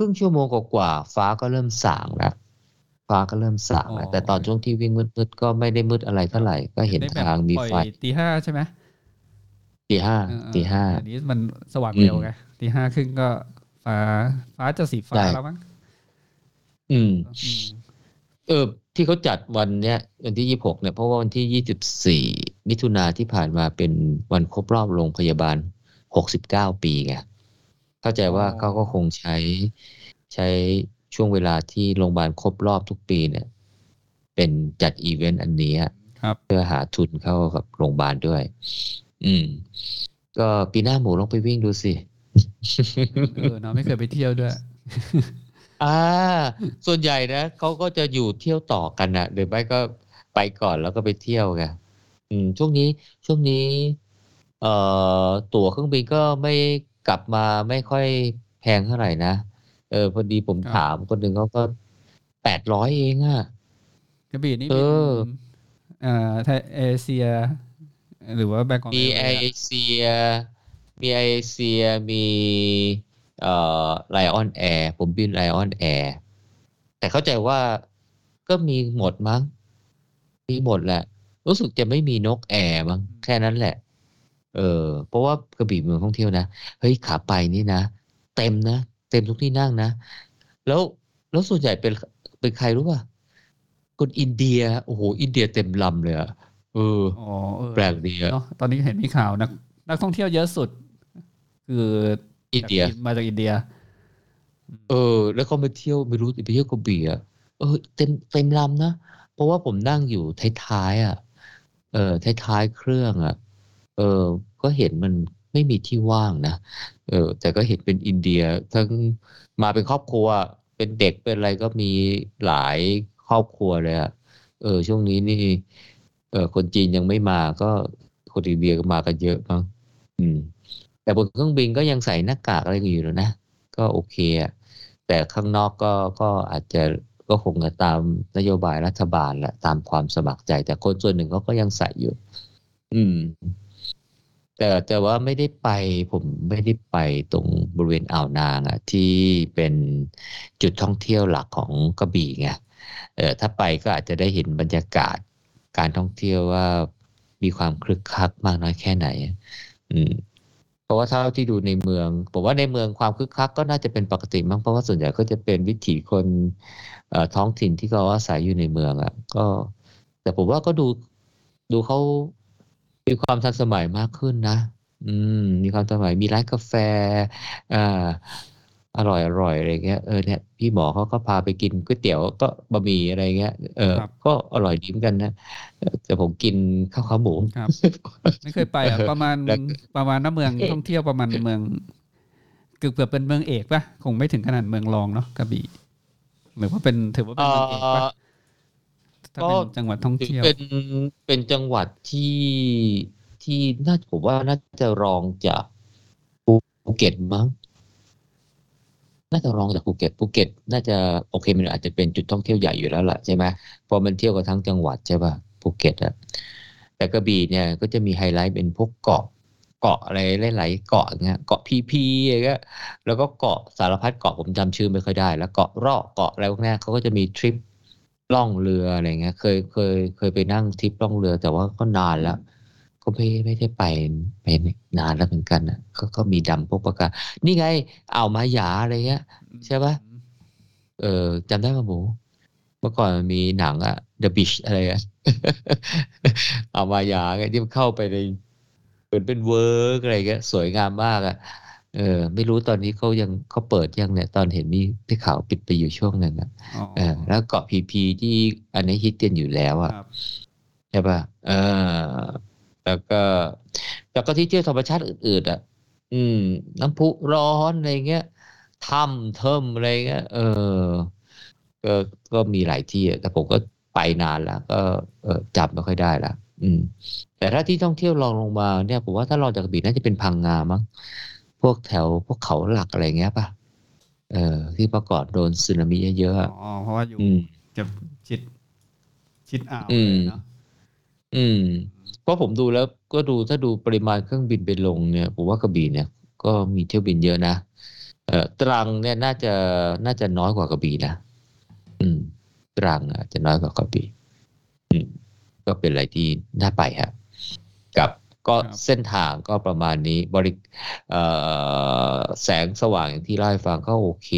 ครึ่งชั่วโมงกว่าๆฟ้าก็เริ่มสางแล้วฟ้าก็เริ่มสางแล้วแต่ตอนช่วงที่วิ่งมืดๆก็ไม่ได้มืดอะไรเท่าไหร่ก็เห็นได้แบบทางมีปล่อยไฟตีห้าใช่ไหมตีห้าเออเออตีห้าอันนี้มันสว่างอืมเร็วไงตีห้าครึ่งก็ฟ้า ฟ้าจะสีฟ้าใช่แล้วมั้งอืมอืม เออ ที่เขาจัดวันเนี้ยวันที่ยี่หกเนี่ยเพราะว่าวันที่ยี่สิบสี่มิถุนาที่ผ่านมาเป็นวันครบรอบโรงพยาบาลหกสิบเก้าปีไง เข้าใจว่าเขาก็คงใช้ใช้ช่วงเวลาที่โรงพยาบาลครบรอบทุกปีเนี่ย เป็นจัดอีเวนต์อันนี้อะครับเพื่อหาทุนเข้ากับโรงพยาบาลด้วย อืม ก็ปีหน้าหมูลองไปวิ่งดูสิเออเนาะไม่เคยไปเที่ยวด้วยอ่าส่วนใหญ่นะเขาก็จะอยู่เที่ยวต่อกันนะหรือไม่ก็ไปก่อนแล้วก็ไปเที่ยวไงอืมช่วงนี้ช่วงนี้ เอ่อตั๋วเครื่องบินก็ไม่ กลับมาไม่ค่อยแพงเท่าไหร่นะเออพอดีผมครับถามคนหนึ่งเขาก็แปดร้อยเองอะกระบี่นี่เอเป็นอเอ่อไทยเอเชีย หรือว่าแบงกอกมีแอไอร์เวย์อะเซียมีเอเชียมีเอ่อไลออนแอร์ผมบินไลออนแอร์แต่เข้าใจว่าก็มีหมดมั้ง มีหมดแหละ รู้สึกจะไม่มีนกแอร์มั้งแค่นั้นแหละ เออเพราะว่ากระบี่เมืองท่องเที่ยวนะเฮ้ยขาไปนี่นะเต็มนะเต็มทุกที่นั่งนะ แล้วแล้วส่วนใหญ่เป็นเป็นใครรู้ป่ะคนอินเดียโอ้โหอินเดียเต็มลำเลยอะเอออ๋อเออแปลกดีอะเนาะตอนนี้เห็นมีข่าวนัก นักท่องเที่ยวเยอะสุด คืออินเดียจากมาจากอินเดีย เออ แล้วเขามาเที่ยวไม่รู้ไปเที่ยวกระบี่อะเออเต็มเต็มลำนะเพราะว่าผมนั่งอยู่ท้ายๆอะ เออท้ายๆเครื่องอะ เออ ก็เห็นมันไม่มีที่ว่างนะ เออ แต่ก็เห็นเป็นอินเดีย ทั้งมาเป็นครอบครัว เป็นเด็กเป็นอะไรก็มีหลายครอบครัวเลยอะเออ ช่วงนี้นี่ เออคนจีนยังไม่มาก็คนอินเดียก็มากันเยอะมั้งอืม แต่บนเครื่องบินก็ยังใส่หน้ากากอะไรกันอยู่แล้วนะ ก็โอเคอะแต่ข้างนอกก็ก็อาจจะก็คงจะตามนโยบายรัฐบาลแหละตามความสมัครใจ แต่คนส่วนหนึ่งเขาก็ยังใส่อยู่ อืม แต่แต่ว่าไม่ได้ไปผมไม่ได้ไปตรงบริเวณอ่าวนางอะที่เป็นจุดท่องเที่ยวหลักของกระบี่ไงเออถ้าไปก็อาจจะได้เห็นบรรยากาศการท่องเที่ยวว่ามีความคลึกคลักมากน้อยแค่ไหน อืมเพราะว่าเท่าที่ดูในเมืองผมว่าในเมืองความคึกคักก็น่าจะเป็นปกติมั้งเพราะว่าส่วนใหญ่ก็จะเป็นวิถีคนเอ่อท้องถิ่นที่เขาอาศัยอยู่ในเมืองอะ ก็ แต่ผมว่าก็ดูดูเขา มีความทันสมัยมากขึ้นนะ อืม มีความทันสมัยมีร้านกาแฟอ่าอร่อยอร่อยอะไรเงี้ยเออเนี่ยพี่หมอเขาก็พาไปกินก๋วยเตี๋ยวก็บะหมี่อะไรเงี้ยเออครับก็อร่อยดีเหมือนกันนะเออแต่ผมกินข้าวขาหมูครับไม่เคยไปอะเออประมาณแล้วประมาณน้ำเมืองท่องเที่ยวประมาณเมืองเกือบเกือบเป็นเมืองเอกปะคงไม่ถึงขนาดเมืองรองเนาะกระบี่หรือว่าเป็นถือว่าเป็นเมืองเอกปะ ถ้าเป็นจังหวัดท่องถือเที่ยวเป็นเป็นจังหวัดที่ที่น่าผมว่าน่าจะรองจากภูเก็ตมั้งน่าจะรองจากภูเก็ตภูเก็ต น่าจะโอเคมันอาจจะเป็นจุดท่องเที่ยวใหญ่อยู่แล้วล่ะใช่ไหมเออมันเที่ยวกันทั้งจังหวัดใช่ป่ะภูเก็ตอะแต่กระบี่เนี่ยก็จะมีไฮไลท์เป็นพวกเกาะเกาะอะไรหลายๆเกาะอย่างเงี้ยเกาะพีพีอะไรเงี้ยแล้วก็เกาะสารพัดเกาะผมจำชื่อไม่ค่อยได้ แล้วเกาะรอกเกาะอะไรพวกเนี้ยเขาก็จะมีทริป ล่องเรืออะไรเงี้ย เคยเคยเคยไปนั่งทริปล่องเรือ แต่ว่าก็นานแล้ว ก็ไม่ไม่ได้ไปไปนานแล้วเหมือนกันนะก็ก็มีดำพวกปะการังนี่ไงอ่าวมาหยาอะไรเงี้ยใช่ปะเออจำได้ป่ะหมูเมื่อก่อนมันมีหนังอะ The Beach อะไรอะอ่าวมาหยาไงที่มันเข้าไปในเหมือนเป็นเวิ้งอะไรเงี้ยสวยงามมากอะ เออไม่รู้ตอนนี้เขายังเขาเปิดยังเนี่ยตอนเห็นมีที่ข่าวปิดไปอยู่ช่วงหนึ่งอะอ๋อเออแล้วเกาะพีพีที่อันนี้ฮิตกันอยู่แล้วอะครับใช่ป่ะเออแล้วก็แล้วก็ที่เที่ยวธรรมชาติอื่นๆอะ อืม น้ำพุร้อนอะไรเงี้ยถ้ำเทิมอะไรเงี้ยเออก็ก็มีหลายที่อะแต่ผมก็ไปนานแล้วก็เออจำไม่ค่อยได้ละอืม แต่ถ้าที่ท่องเที่ยวรองลงมาเนี่ยผมว่าถ้ารองจากกระบี่น่าจะเป็นพังงามั้ง พวกแถวพวกเขาหลักอะไรเงี้ยป่ะเออ ที่ประกอบโดนสึนามิเยอะๆอะอ๋อเพราะว่าอยู่อืมจะชิดชิดอ่าวอืมเลยเนาะอืม เพราะผมดูแล้วก็ดูถ้าดูปริมาณเครื่องบินไปลงเนี่ยผมว่ากระบี่เนี่ย ก็มีเที่ยวบินเยอะนะเอ่อตรังเนี่ยน่าจะน่าจะน้อยกว่ากระบี่นะอืม ตรังอาจจะน้อยกว่ากระบี่อืม ก็เป็นอะไรที่น่าไปฮะกับ ก็เส้นทางก็ประมาณนี้บริเอ่อแสงสว่างอย่างที่เล่าให้ฟังก็โอเค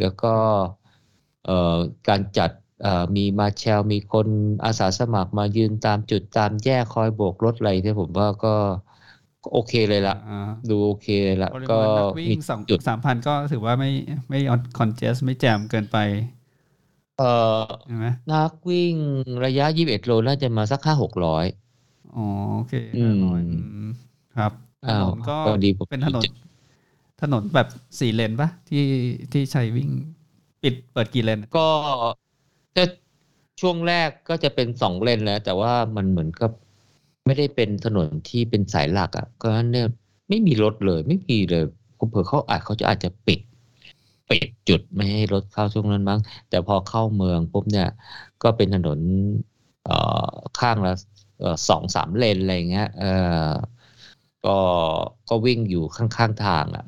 แล้วก็เอ่อการจัดเอ่อมีมาแชลมีคนอาสาสมัครมายืนตามจุดตามแยกคอยโบกรถอะไรเนี่ยผมว่าก็ก็โอเคเลยละอ่าดูโอเคเลยละปริก็มาณนักมีวิ่งสองจุดสามพันก็ถือว่าไม่ไม่คอนเจสไม่แจมเกินไป เอ่อใช่ไหมนักวิ่งระยะ21โลน่าจะมาสักห้าหกร้อย อ๋อโอเคอืมห้าร้อยอืม ครับถอ้านวนก็ก็ดีผมเป็นถนน ถนนแบบสี่เลนปะที่ที่ใช้วิ่งปิดเปิดกี่เลนก็จะช่วงแรกก็จะเป็นสองเลนแล้ว แต่ว่ามันเหมือนกับไม่ได้เป็นถนนที่เป็นสายหลักอะก็เนี่ยไม่มีรถเลย ไม่มีเลยผมเผื่อเขาอาจเขาจะอาจจะปิดปิดจุดไม่ให้รถเข้าช่วงนั้นมั้งแต่พอเข้าเมืองปุ๊บเนี่ย ก็เป็นถนนเอ่อข้างละเอ่อ สองสามเลนอะไรเงี้ยเออก็ก็วิ่งอยู่ข้างๆทางอะ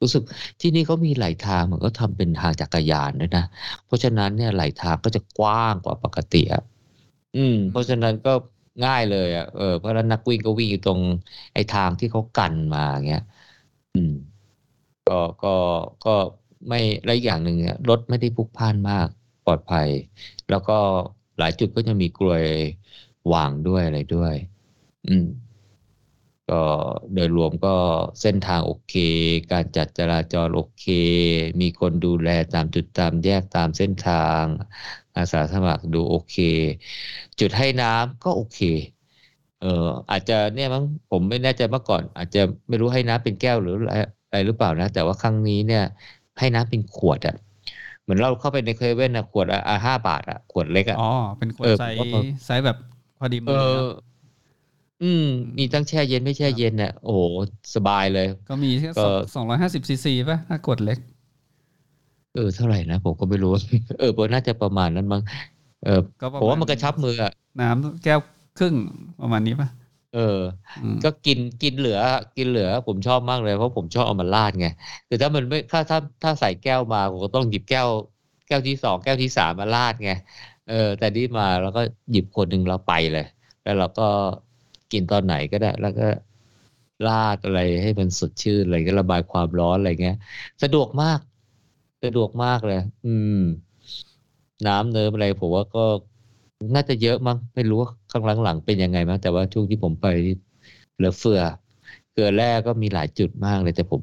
รู้สึกที่นี่เขามีไหลทางเหมือนก็ทำเป็นทางจักรยานด้วยนะ เพราะฉะนั้นเนี่ยไหลทางก็จะกว้างกว่าปกติอะอืม เพราะฉะนั้นก็ง่ายเลยอะเออเพราะฉะนั้นนักวิ่งก็วิ่งอยู่ตรงไอ้ทางที่เขากันมาเงี้ย อืม ก็ก็ก็ไม่และอีกอย่างหนึ่งเนี่ยรถไม่ได้พลุกพล่านมากปลอดภัย แล้วก็หลายจุดก็จะมีกลวย วางด้วยอะไรด้วย อืม ก็โดยรวมก็เส้นทางโอเค การจัดจราจรโอเค มีคนดูแลตามจุดตามแยกตามเส้นทาง อาสาสมัครดูโอเค จุดให้น้ำก็โอเค เอออาจจะเนี่ยมั้งผมไม่แน่ใจเมื่อก่อน อาจจะไม่รู้ให้น้ำเป็นแก้วหรืออะไรอะไรหรือเปล่านะ แต่ว่าครั้งนี้เนี่ย ให้น้ำเป็นขวดอะเหมือนเราเข้าไปในเซเว่นอะขวดอะอะห้าบาทอะขวดเล็กอะอ๋อเป็นคนเออไซส์ผมว่าไซส์แบบ พอดีมืเอออเนอะอืม มีทั้งแช่เย็นไม่แช่เย็นเนี่ยโอ้โหสบายเลย ก็มีแค่ก็สองร้อยห้าสิบซีซีป่ะ ถ้าขวดเล็ก เออ เท่าไหร่นะ ผมก็ไม่รู้ เออผมน่าจะประมาณนั้นมั้งเออก็ประผมมาว่าณมันกระชับมืออะน้ำแก้วครึ่งประมาณนี้ป่ะ เอออืมก็กินกินเหลือ กินเหลือ ผมชอบมากเลยเพราะผมชอบเอามาราดไงคือถ้ามันไม่ถ้าถ้าถ้าใส่แก้วมาผมก็ต้องหยิบแก้ว แก้วที่สองแก้วที่สามมาราดไง เออ แต่นี่มาแล้วก็หยิบคนหนึ่งแล้วไปเลย แล้วเราก็กินตอนไหนก็ได้ แล้วก็ราดอะไรให้มันสดชื่นอะไรก็ระบายความร้อนอะไรเงี้ย สะดวกมาก สะดวกมากเลย อืม น้ำเนิ้มอะไรผมว่าก็น่าจะเยอะมั้งไม่รู้ว่าข้างหลังๆเป็นยังไงมั้งแต่ว่าช่วงที่ผมไปเหลือเฟือ เกลือแร่ก็มีหลายจุดมากเลยแต่ผม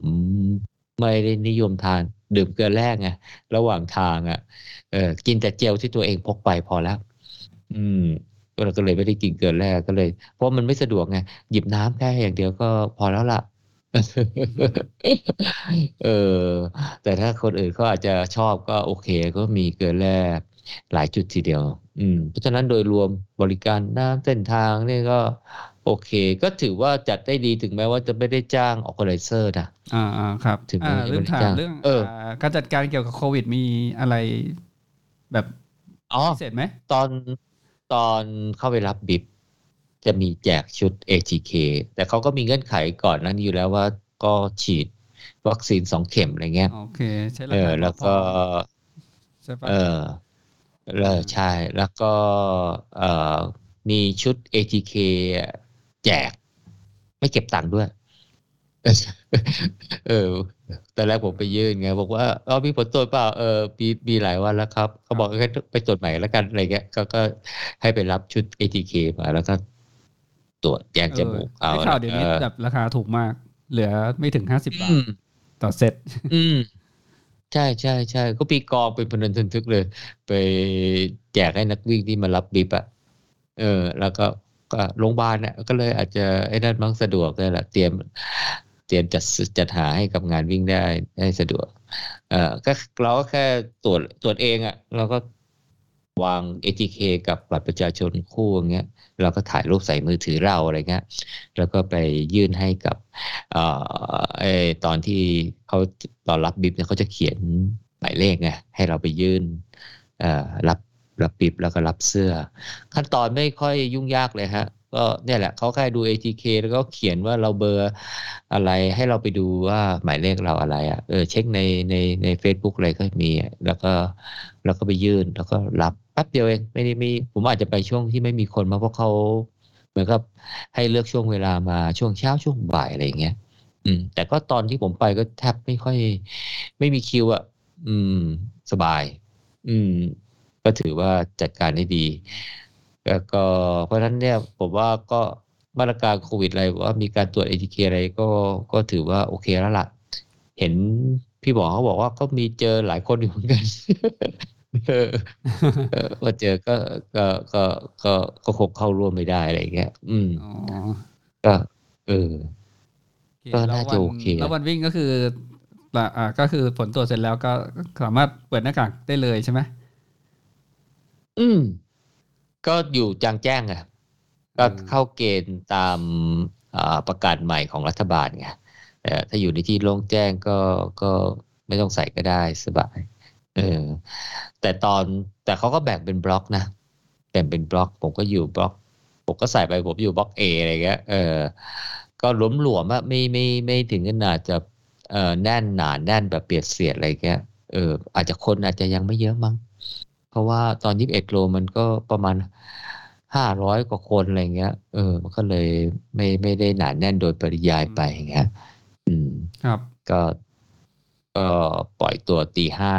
ไม่ได้นิยมทาน ดื่มเกลือแร่ไงระหว่างทางอะเออกินแต่เจลที่ตัวเองพกไปพอแล้วอืมเลยก็เลยไม่ได้กินเกลือแร่ก็เลย เพราะมันไม่สะดวกไงหยิบน้ำแค่อย่างเดียวก็พอแล้วล่ะเออแต่ถ้าคนอื่นเขาอาจจะชอบก็โอเคก็มีเกลือแร่หลายจุดทีเดียว อืมเพราะฉะนั้นโดยรวมบริการน้ำเส้นทางนี่ก็ โอเค ก็ถือว่าจัดได้ดีถึงแม้ว่าจะไม่ได้จ้างออ g a ไ i เซอร์นะอ่าอ่าครับถึงอ่าไม่ลืมถามได้จ้างเรื่องเอออ่าการจัดการเกี่ยวกับโควิดมีอะไรแบบอ๋อพิเศษไหมตอนตอนเข้าไปรับบิบจะมีแจกชุด ATK แต่เขาก็มีเงื่อนไขก่อนนั้นอยู่แล้วว่าก็ฉีดวัคซีนสองเข็มอะไรเงี้ยโอเคใช้ราเอคาอแล้วก็ใช่ปะเออเออใช่ แล้วก็เอ่อมีชุด ATK แจก ไม่เก็บตังค์ด้วย เออแต่แรกผมไปยื่นไงบอกว่าเออมีผลตรวจเปล่าเออมีมีหลายวันแล้วครับเขาบอกให้ไปตรวจใหม่แล้วกันอะไรเงี้ยก็ก็ให้ไปรับชุด ATK มาแล้วก็ตรวจแยกจมูกเอาเอาข่าวเดี๋ยวนี้ออแบบราคาถูกมาก เหลือไม่ถึงห้าสิบบาทอืมต่อเซ็ตอืมใช่ใช่ใช่ก็ปีกองเป็นพนันทึนทึกเลย ไปแจกให้นักวิ่งที่มารับบิบอะเออ แล้วก็ ก็โรงพยาบาลเนี่ยก็เลยอาจจะไอ้นั่นมั้งสะดวกเลยแหละเตรียมเตรียมจัดจัดหาให้กับงานวิ่งได้ได้สะดวก เอ่อก็เราก็แค่ตรวจตรวจเองอะเราก็วาง ATK กับบัตรประชาชนคู่อย่างเงี้ยเราก็ถ่ายรูปใส่มือถือเราอะไรเงี้ยแล้วก็ไปยื่นให้กับเอ่อไอตอนที่เขาตอนรับบิบเนี่ยเขาจะเขียนหมายเลขไงให้เราไปยื่นเอ่อรับ รับบิบแล้วก็รับเสื้อ ขั้นตอนไม่ค่อยยุ่งยากเลยฮะ ก็เนี่ยแหละเขาแค่ดู ATK แล้วก็เขียนว่าเราเบอร์อะไรให้เราไปดูว่าหมายเลขเราอะไรอะเออเช็คในในใน Facebook อะไรก็มีแล้วก็แล้วก็ไปยื่นแล้วก็รับแป๊บเดียวเองไม่ได้มีผมอาจจะไปช่วงที่ไม่มีคนมาเพราะเขาเหมือนกับให้เลือกช่วงเวลามาช่วงเช้าช่วงบ่ายอะไรอย่างเงี้ยอืม แต่ก็ตอนที่ผมไปก็แทบไม่ค่อย ไม่มีคิวอะ อืม สบาย อืม ก็ถือว่าจัดการได้ดีแล้วก็เพราะฉะนั้นเนี่ยผมว่าก็มาตรการโควิดอะไรว่ามีการตรวจ ATK อะไรก็ก็ถือว่าโอเคแล้วล่ะ เห็นพี่หมอเขาบอกว่าก็มีเจอหลายคนอยู่เหมือนกันเออเออพอเจอก็ก็ก็ก็ก็คงเข้าร่วมไม่ได้อะไรอย่างเงี้ย อืมอ๋อก็ เออโอเคก็น่าจะแล้ววันโอเคแล้ววันวิ่งก็คือละอ่าก็คือผลตรวจเสร็จแล้วก็สามารถเปิดหน้ากากได้เลยใช่ไหม อืม ก็อยู่จางแจ้งอะก็เข้าเกณฑ์ตามอ่าประกาศใหม่ของรัฐบาลไงเอ่อถ้าอยู่ในที่โล่งแจ้งก็ก็ไม่ต้องใส่ก็ได้สบายเออแต่ตอนแต่เขาก็แบ่งเป็นบล็อกนะแบ่งเป็นบล็อก ผมก็อยู่บล็อก ผมก็ใส่ไปผมอยู่บล็อกเออะไรเงี้ยเออ ก็หลวมหลวมๆอะไม่ไม่ไม่ถึงขนาดจะเออแน่นหนาแน่นแบบเปียดเสียดอะไรเงี้ยเอออาจจะคนอาจจะยังไม่เยอะมั้งเพ ราะว่าตอนยี่สิบเอ็ดโลมันก็ประมาณห้าร้อยกว่าคนอะไรเงี้ย เออ มันก็เลยไม่ไม่ได้หนาแน่นโดยปริยายไปอย่างเงี้ย อืม ครับ ก็ก็ปล่อยตัวตีห้า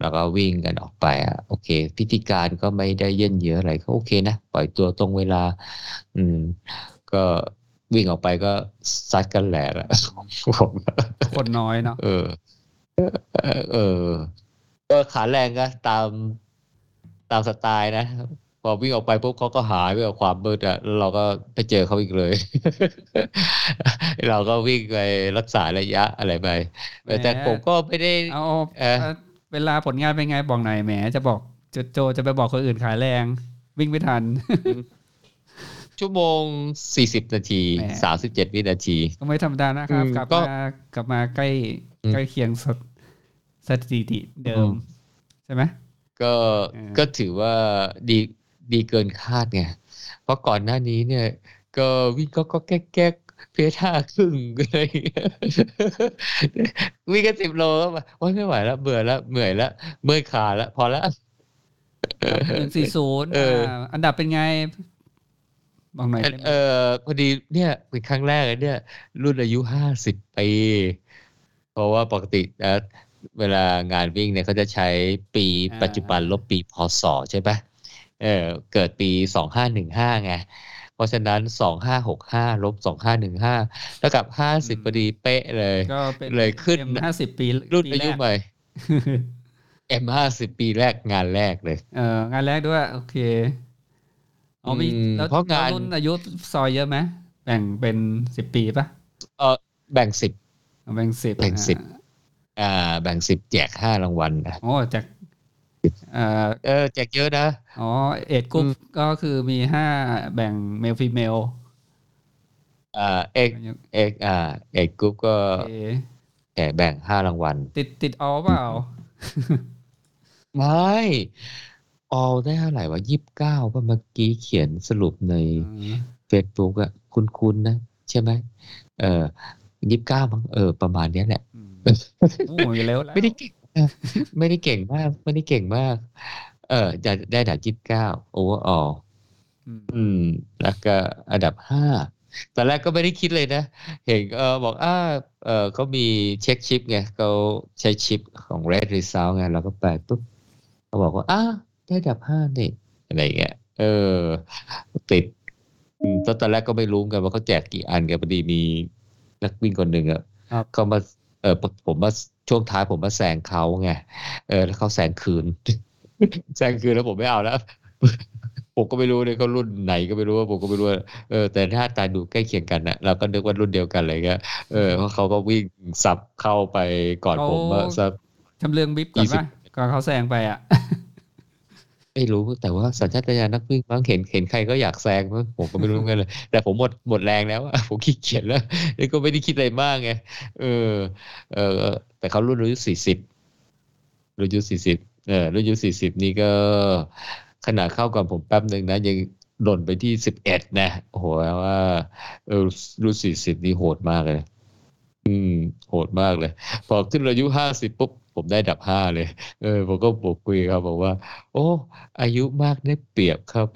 แล้วก็วิ่งกันออกไปอะโอเค พิธีการก็ไม่ได้เยินเยอะอะไรก็โอเคนะปล่อยตัวตรงเวลา อืม ก็วิ่งออกไปก็ซัดกันแหลกอะผมคนน้อยเนาะเออ เออเออ ก็ขาแรงก็ตามตามสไตล์นะพอวิ่งออกไปปุ๊บเขาก็หายไปกับความมืดอะแล้วเราก็ไปเจอเขาอีกเลย เราก็วิ่งไปรักษาระยะอะไรไปแต่ผมก็ไม่ได้เอาเออเอาเวลาผลงานเป็นไงบอกหน่อยแหมจะบอกโจโจจะไปบอกคนอื่นขายแรง วิ่งไม่ทัน ชั่วโมงสี่สิบนาทีแหมสามสิบเจ็ดวินาที ก็ไม่ธรรมดานะครับอืมกลับก็มากลับมาใกล้อืมใกล้เคียงสถ สถิติเดิอืมมใช่ไหมก็เออก็ถือว่าดีดีเกินคาดไง เพราะก่อนหน้านี้เนี่ย ก็วิ่งก็ก็แก๊กแก๊กเพจห้าครึ่งอะไรอย่างเงี้ยวิ่งกันสิบโลก็มาโอ๊ยไม่ไหวแล้วเบื่อแล้วเหนื่อยแล้วเมื่อยขาแล้วพอแล้วหนึ่งสี่ศูนย์เอออันดับเป็นไงบอกหน่อยได้ไหมเออพอดีเนี่ยเป็นครั้งแรกเลยเนี่ย รุ่นอายุห้าสิบปี เพราะว่าปกตินะ เวลางานวิ่งเนี่ยเขาจะใช้ปีปัจจุบันลบปีพศใช่ปะเออเกิดปีสองห้าหนึ่งห้าไง เพราะฉะนั้นสองห้าหกห้าลบสองห้าหนึ่งห้าเท่ากับห้าสิบพอดีเป๊ะเลย ก็เป็นเลยขึ้นห้าสิบปีรุ่นปีอาแรยุกใหม่ M ห้าสิบปีแรกงานแรกเลย เอองานแรกด้วย โอเคอ๋อมีอืมแล้วเพราะงานแล้วรุ่นอายุซอยเยอะไหมแบ่งเป็นสิบปีปะเออแบ่งสิบเอาแบ่งสิบแบ่งสิบ อ่าแบ่งสิบแจกห้ารางวัลนะโอ้จากเอ่อเออแจกเยอะนะ อ๋อ เอ็ดกรุ๊ปอืมก็คือมีห้าแบ่งเมลฟีเมลอ่าเอกเอกอ่าเอกกรุ๊ปก็โอเคแจกแบ่งห้ารางวัล ติดติดออเปล่า ไม่ออลได้เท่าไหร่วะยี่สิบเก้าป่ะเมื่อกี้เขียนสรุปในอืม Facebook อะคุ้นๆนะ ใช่ไหมเออยี่สิบเก้ามั้งเออ ประมาณเนี้ยแหละ อืมโอ้ยเร็วแล้ว ไม่ได้เก่งมากไม่ได้เก่งมาก ไม่ได้เก่งมาก เออได้ได้ดับยี่สิบเก้าoverall อืมอืม แล้วก็อันดับห้าตอนแรกก็ไม่ได้คิดเลยนะ เห็นเออบอกอ่าเออเขามีเช็คชิปไงเขาใช้ชิปของ Race Result ไงเราก็แปะปุ๊บเขาบอกว่าอ่าได้อันดับห้านี่อะไรอย่างเงี้ยเออ ติดอืมตอนแรกก็ไม่รู้กันว่าเขาแจกกี่อันกันพอดีมีนักวิ่งคนหนึ่งอะครับเขามา เออผมมาช่วงท้ายผมมาแซงเขาไงเออแล้วเขาแซงคืน แซงคืนแล้วผมไม่เอาแล้วผมก็ไม่รู้เลยเขารุ่นไหนก็ไม่รู้ว่าผมก็ไม่รู้ว่าเออแต่ถ้าตาดูใกล้เคียงกันนะเราก็นึกว่ารุ่นเดียวกันอะไรเงี้ยเออเพราะเขาก็วิ่งสับเข้าไปก่อนผมว่าสักจำเรืองบิ๊บก่อนยี่สิบป่ะก่อนเขาแซงไปอะ ไม่รู้แต่ว่าสัญชาตญาณนักวิ่งบางเห็นเห็นใครก็อยากแซงมั้งผมก็ไม่รู้เหมือนกันเลย แต่ผมหมดหมดแรงแล้วผมขี้เกียจแล้วแล้วก็ไม่ได้คิดอะไรมากไงเออ เออ แต่เขารุ่นอายุสี่สิบรุ่นอายุสี่สิบเออรุ่นอายุสี่สิบนี่ก็ ขนาดเข้าก่อนผมแป๊บหนึ่งนะยังหล่นไปที่สิบเอ็ดนะโอ้โหแปลว่าเออรุ่นสี่สิบนี่โหดมากเลย อืม โหดมากเลย พอขึ้นอายุห้าสิบปุ๊บผมได้ดับห้าเลย เออ ผมก็บอกคุยครับบอกว่า โอ้ อายุมากได้เปรียบครับ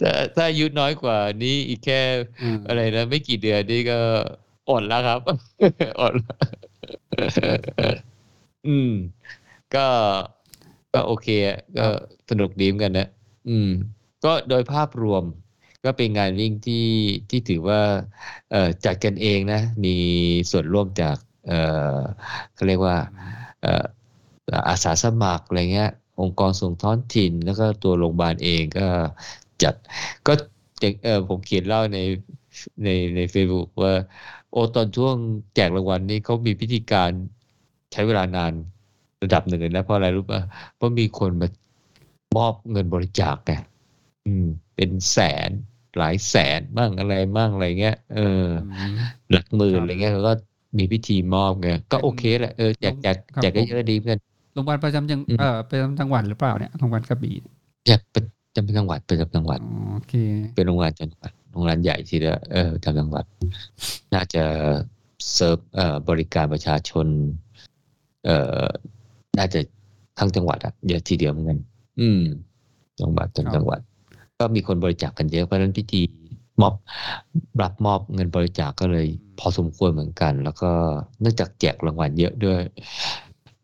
ถ้าถ้าอายุน้อยกว่านี้อีกแค่อืมอะไรนะไม่กี่เดือนนี่ก็อ่อนแล้วครับอ่อนแล้วอืม ก็ก็โอเคอะก็สนุกดีเหมือนกันนะอืม ก็โดยภาพรวม ก็เป็นงานวิ่งที่ที่ถือว่า เอ่อจัดกันเองนะ มีส่วนร่วมจาก เอ่อเขาเรียกว่าเอ่ออาสาสมัครอะไรเงี้ยองค์กรส่งท้อนถิ่น แล้วก็ตัวโรงพยาบาลเองก็จัดก็อย่างเออผมเขียนเล่าในในใน Facebook ว่า โอ้ตอนช่วงแจกรางวัลนี้เขามีพิธีการใช้เวลานานระดับหนึ่งเลยนะเพราะอะไรรู้ป่ะเพราะมีคนมามอบเงินบริจาคไงอืม เป็นแสนหลายแสนมั่งอะไรมั่งอะไรเงี้ยเอออืมหลักหมื่นครับอะไรเงี้ยเขาก็ มีพิธีมอบไงก็เป็นโอเคแหละเออแจกแจกครับแจกก็ผมเยอะดีเพื่อนโรงพยาบาลประจำจังอืมเอ่อประจำจังหวัดหรือเปล่าเนี่ยโรงพยาบาลกระบี่แจกเป็นจำเป็นจังหวัดเป็นจังหวัดอ๋อโอเค เป็นโรงงานจังหวัดโรงงานใหญ่ทีเดียวเออจำจังหวัด น่าจะเซิร์ฟเอ่อบริการประชาชน เอ่อน่าจะทั้งจังหวัดอะเยอะทีเดียวเหมือนกันอืมจังหวัดจนครับจังหวัด ก็มีคนบริจาคกันเยอะเพราะฉะนั้นพิธี มอบรับมอบเงินบริจาคก็เลย พอสมควรเหมือนกัน แล้วก็เนื่องจากแจกรางวัลเยอะด้วย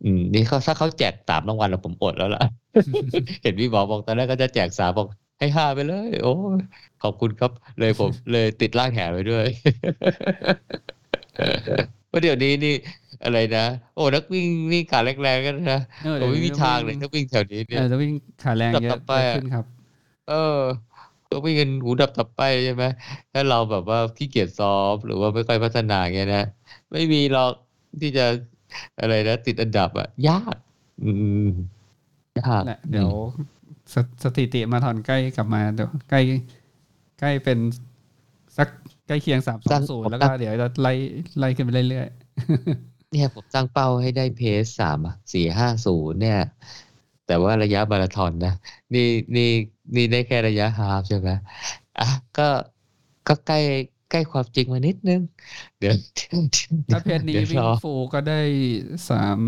อืมนี่เขาถ้าเขาแจกสามรางวัลแล้วผมอดแล้วล่ะ เห็นพี่หมอบอกตอนแรกก็จะแจกสามบอกให้ห้าไปเลย โอ้ยขอบคุณครับ เลยผม เลยติดร่างแหไปด้วยเพราะเดี๋ยวนี้นี่อะไรนะโอ้นักวิ่งวิ่งขาแรงๆกันนะเออโอ้เดี๋ยวไม่มีนี้ทางเลยวิ่ถ้าวิ่งแถวนี้เนี่เอยอจะวิ่งขาแรงเยต่อะอไปเยอะอะขึ้นครับ เออ ก็วิ่งกันหูดับตับไปใช่ไหมถ้าเราแบบว่าขี้เกียจซ้อมหรือว่าไม่ค่อยพัฒนาเงี้ยนะไม่มีหรอกที่จะอะไรนะติดอันดับอะยาก อืมยากแหละเดี๋ยวสสถิติมาทอนใกล้กลับมาเดี๋ยวใกล้ใกล้เป็นสักใกล้เคียงสามสองศูนย์แล้วก็เดี๋ยวจะไล่ไล่ขึ้นไปเรื่อยเนี่ยผมตั้งเป้าให้ได้เพสสามสี่ห้าศูนย์เนี่ย แต่ว่าระยะมาราธอนนะ นี่นี่ นี่ได้แค่ระยะฮาล์ฟใช่ไหมอะก็ก็ใกล้ใกล้ความจริงมานิดนึง เดี๋ยวๆถ้าเพจนี้ดี๋ยววิ่รงอฟูลก็ได้สาม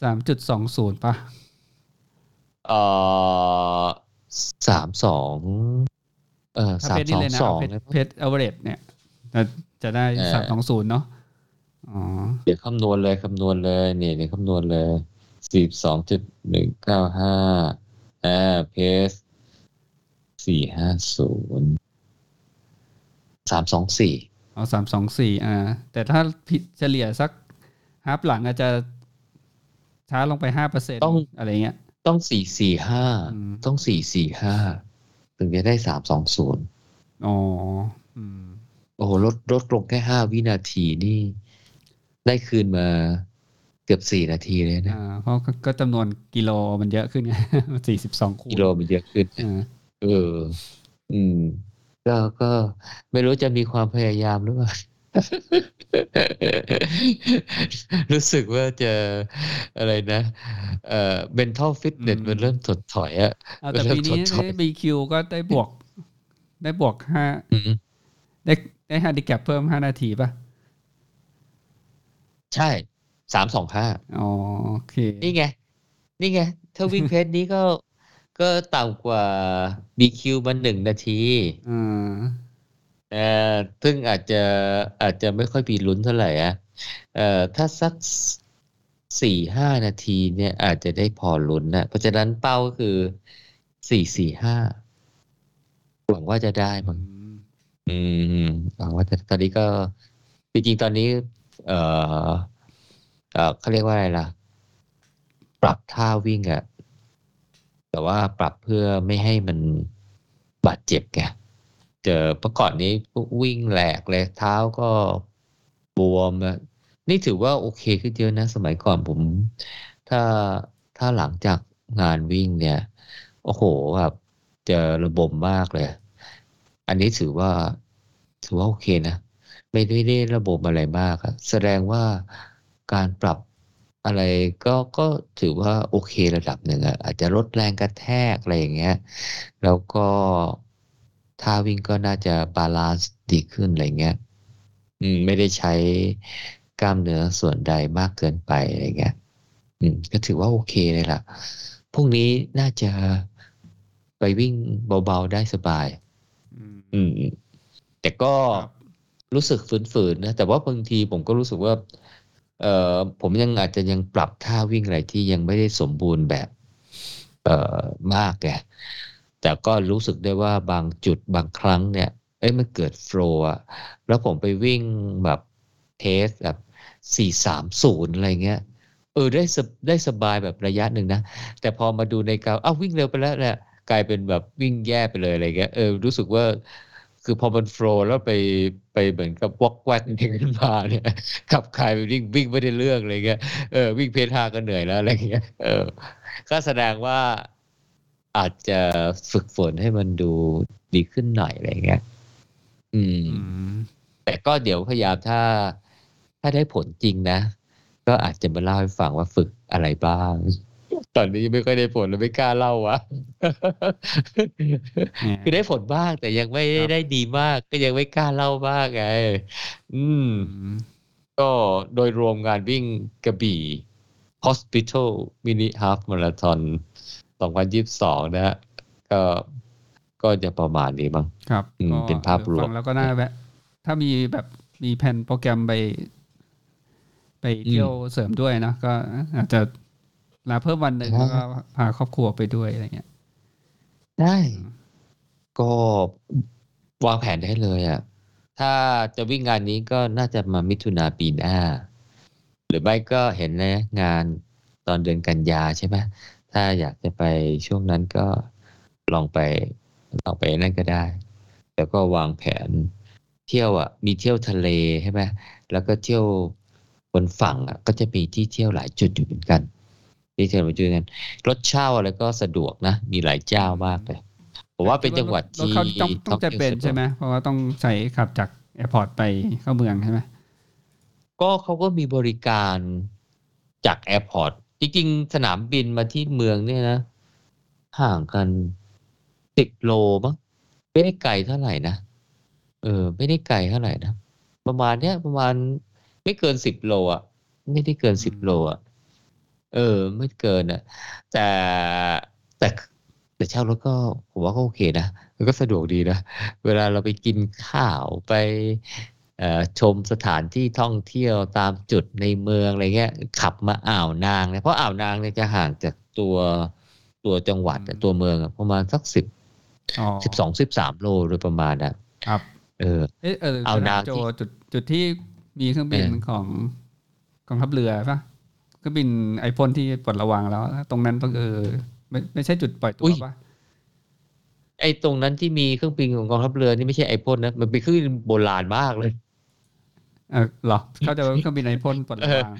สามจุดสองศูนย์ป่ะเอ่อสามสองเออถ้าสามเพจสนี้องเลยนะสองเพจเลยเพจเอเวอเรเนี่ยจะจะได้เออสามสองศูนย์เนาะอ๋อเดี๋ยวคำนวณเลยคำนวณเลยเนี่ยเดี๋ยวคำนวณเลยสิบสองจุดหนึ่งเก้าห้าอ่าเพส สี่ห้าศูนย์สามสองสี่เอาสามสองสี่อ่า แต่ถ้าผิดเฉลี่ยสักฮาร์ปหลังอาจจะช้าลงไปห้าเปอร์เซ็นต์อะไรเงี้ย ต้องสี่สี่ห้าอืมต้องสี่สี่ห้าถึงจะได้สามสองศูนย์อ๋ออืมโอ้โหลดลดลงแค่ห้าวินาทีนี่ ได้คืนมาเกือบสี่นาทีเลยนะอ่าเพราะก็ก็จำนวนกิโลมันเยอะขึ้นไงสี่สิบสองคูณกิโลมันเยอะขึ้นอ่า เออ อืม ก็ก็ไม่รู้จะมีความพยายามหรือเปล่า รู้สึกว่าจะอะไรนะ เอ่อ mental fitness มันเริ่มถดถอยอะเอาแต่เริ่ปีมนี้ถดถอยบีคิวก็ได้บวก ได้บวกห้าอืมได้ได้ฮาดิแกปเพิ่มห้านาทีป่ะ ใช่สามสองห้าอ๋อโอเค นี่ไง นี่ไง ถ้าวิ่งเพจนี้ก็ ก็ต่ำกว่า BQ มาหนึ่งนาทีอ่าเอ่อซึ่งอาจจะอาจจะไม่ค่อยมีลุ้นเท่าไหร่อะเอ่อถ้าสักสี่ห้านาทีเนี่ยอาจจะได้พอลุ้นนะเพราะฉะนั้นเป้าก็คือสี่สี่ห้าหวังว่าจะได้มั้งอืมหวังว่าจะตอนนี้ก็จริงๆตอนนี้ เออเออเขาเรียกว่าอะไรล่ะ ปรับท่าวิ่งอะ แต่ว่าปรับเพื่อไม่ให้มันบาดเจ็บไงเจอเมื่อก่อนนี้วิ่งแหลกเลยเท้าก็บวมนี่ถือว่าโอเคขึ้นเยอะนะ สมัยก่อนผม ถ้าถ้าหลังจากงานวิ่งเนี่ย โอ้โหแบบเจอระบมมากเลย อันนี้ถือว่าถือว่าโอเคนะ ไม่ได้ระบบอะไรมากอะแสดงว่าการปรับ อะไรก็ก็ถือว่าโอเคระดับหนึ่งอะอาจจะลดแรงกระแทกอะไรอย่างเงี้ย แล้วก็ท่าวิ่งก็น่าจะบาลานซ์ดีขึ้นอะไรเงี้ยอืมไม่ได้ใช้กล้ามเนื้อส่วนใดมากเกินไปอะไรเงี้ย อืม ก็ถือว่าโอเคเลยล่ะพรุ่งนี้น่าจะไปวิ่งเบาๆได้สบาย อืม แต่ก็รู้สึกฝืนๆนะ แต่ว่าบางทีผมก็รู้สึกว่า เอ่อผมยังอาจจะยังปรับท่าวิ่งอะไรที่ยังไม่ได้สมบูรณ์แบบเอ่อมากแกแต่ก็รู้สึกได้ว่าบางจุดบางครั้งเนี่ย เอ้ยมันเกิด flow อะแล้วผมไปวิ่งแบบ pace แบบสี่สามศูนย์อะไรเงี้ยเออได้ ได้สบายแบบระยะหนึ่งนะ แต่พอมาดูในกราฟอ้าววิ่งเร็วไปแล้วเนี่ยกลายเป็นแบบวิ่งแย่ไปเลยอะไรเงี้ยเออรู้สึกว่า คือพอมัน flow แล้วไปไปเหมือนกับวอกแวกขึ้นมาเนี่ยกลับกลายไปวิ่งวิ่งไม่ได้เรื่องอะไรเงี้ยเออวิ่ง pace ห้าก็เหนื่อยแล้วอะไรเงี้ยเออก็แสดงว่าอาจจะฝึกฝนให้มันดูดีขึ้นหน่อยอะไรเงี้ยอืม แต่ก็เดี๋ยวพยายามถ้า ถ้าได้ผลจริงนะ ก็อาจจะมาเล่าให้ฟังว่าฝึกอะไรบ้าง ตอนนี้ไม่ค่อยได้ผลเลยไม่กล้าเล่าวะคือได้ผลบ้างแต่ยังไม่ได้ดีมาก ก็ยังไม่กล้าเล่าบ้างไง อืม ก็โดยรวมงานวิ่งกระบี่ Hospital Mini Half Marathon 2022 นะฮะก็ก็จะประมาณนี้มั้งครับเป็นภาพรวมแล้วก็น่าแวะถ้ามีแบบมีแผนโปรแกรมไป ไปเที่ยวเสริมด้วยนะก็อาจจะ ลาเพิ่มวันหนึ่งแล้วก็พาครอบครัวไปด้วยอะไรเงี้ย ได้ ก็วางแผนได้เลยอะ ถ้าจะวิ่งงานนี้ก็น่าจะมามิถุนาปีหน้า หรือไม่ก็เห็นนะงานตอนเดือนกันยาใช่ไหมถ้าอยากจะไปช่วงนั้นก็ลองไปลองไปนั่นก็ได้ แล้วก็วางแผนเที่ยวอะ มีเที่ยวทะเลใช่ไหมแล้วก็เที่ยวบนฝั่งอะ ก็จะมีที่เที่ยวหลายจุดอยู่เหมือนกัน ที่เที่ยวมาจุดกันรถเช่าอะไรก็สะดวกนะ มีหลายเจ้ามากเลยผมว่าเป็นจังหวัดที่ต้องต้องจะเป็นใช่ไหมเพราะว่าต้องใช้ขับจากairport ไปเข้าเมืองใช่ไหมก็เขาก็มีบริการจาก airport จริงๆ สนามบินมาที่เมืองเนี่ยนะ ห่างกันสิบโลมั้งไม่ได้ไกลเท่าไหร่นะเออ ไม่ได้ไกลเท่าไหร่นะประมาณเนี้ยประมาณไม่เกินสิบโลอะ ไม่ได้เกินสิบโลอะ เออไม่เกินอะ แต่แต่แต่เช่ารถก็ผมว่าก็โอเคนะมันก็สะดวกดีนะ เวลาเราไปกินข้าวไปชมสถานที่ท่องเที่ยวตามจุดในเมืองอะไรเงี้ย ขับมาอ่าวนางเนี่ยเพราะอ่าวนางเนี่ยจะห่างจากตัวตัวจังหวัดตัวเมืองประมาณสักสิบสิบสองสิบสามโลโดยประมาณนะครับ เออเออเอออ่าวนางจุดจุดที่มีเครื่องบินของกองทัพเรือป่ะ เครื่องบินไอพ่นที่ปลดระวังแล้ว ตรงนั้นต้องเออ ไม่ไม่ใช่จุดปล่อยตัวป่ะไอตรงนั้นที่มีเครื่องบินของกองทัพเรือนี่ไม่ใช่ไอพ่นนะมันเป็นเครื่องบินโบราณมากเลยเออหรอเขาจะเครื่องบินไอพ่นปลดระวัง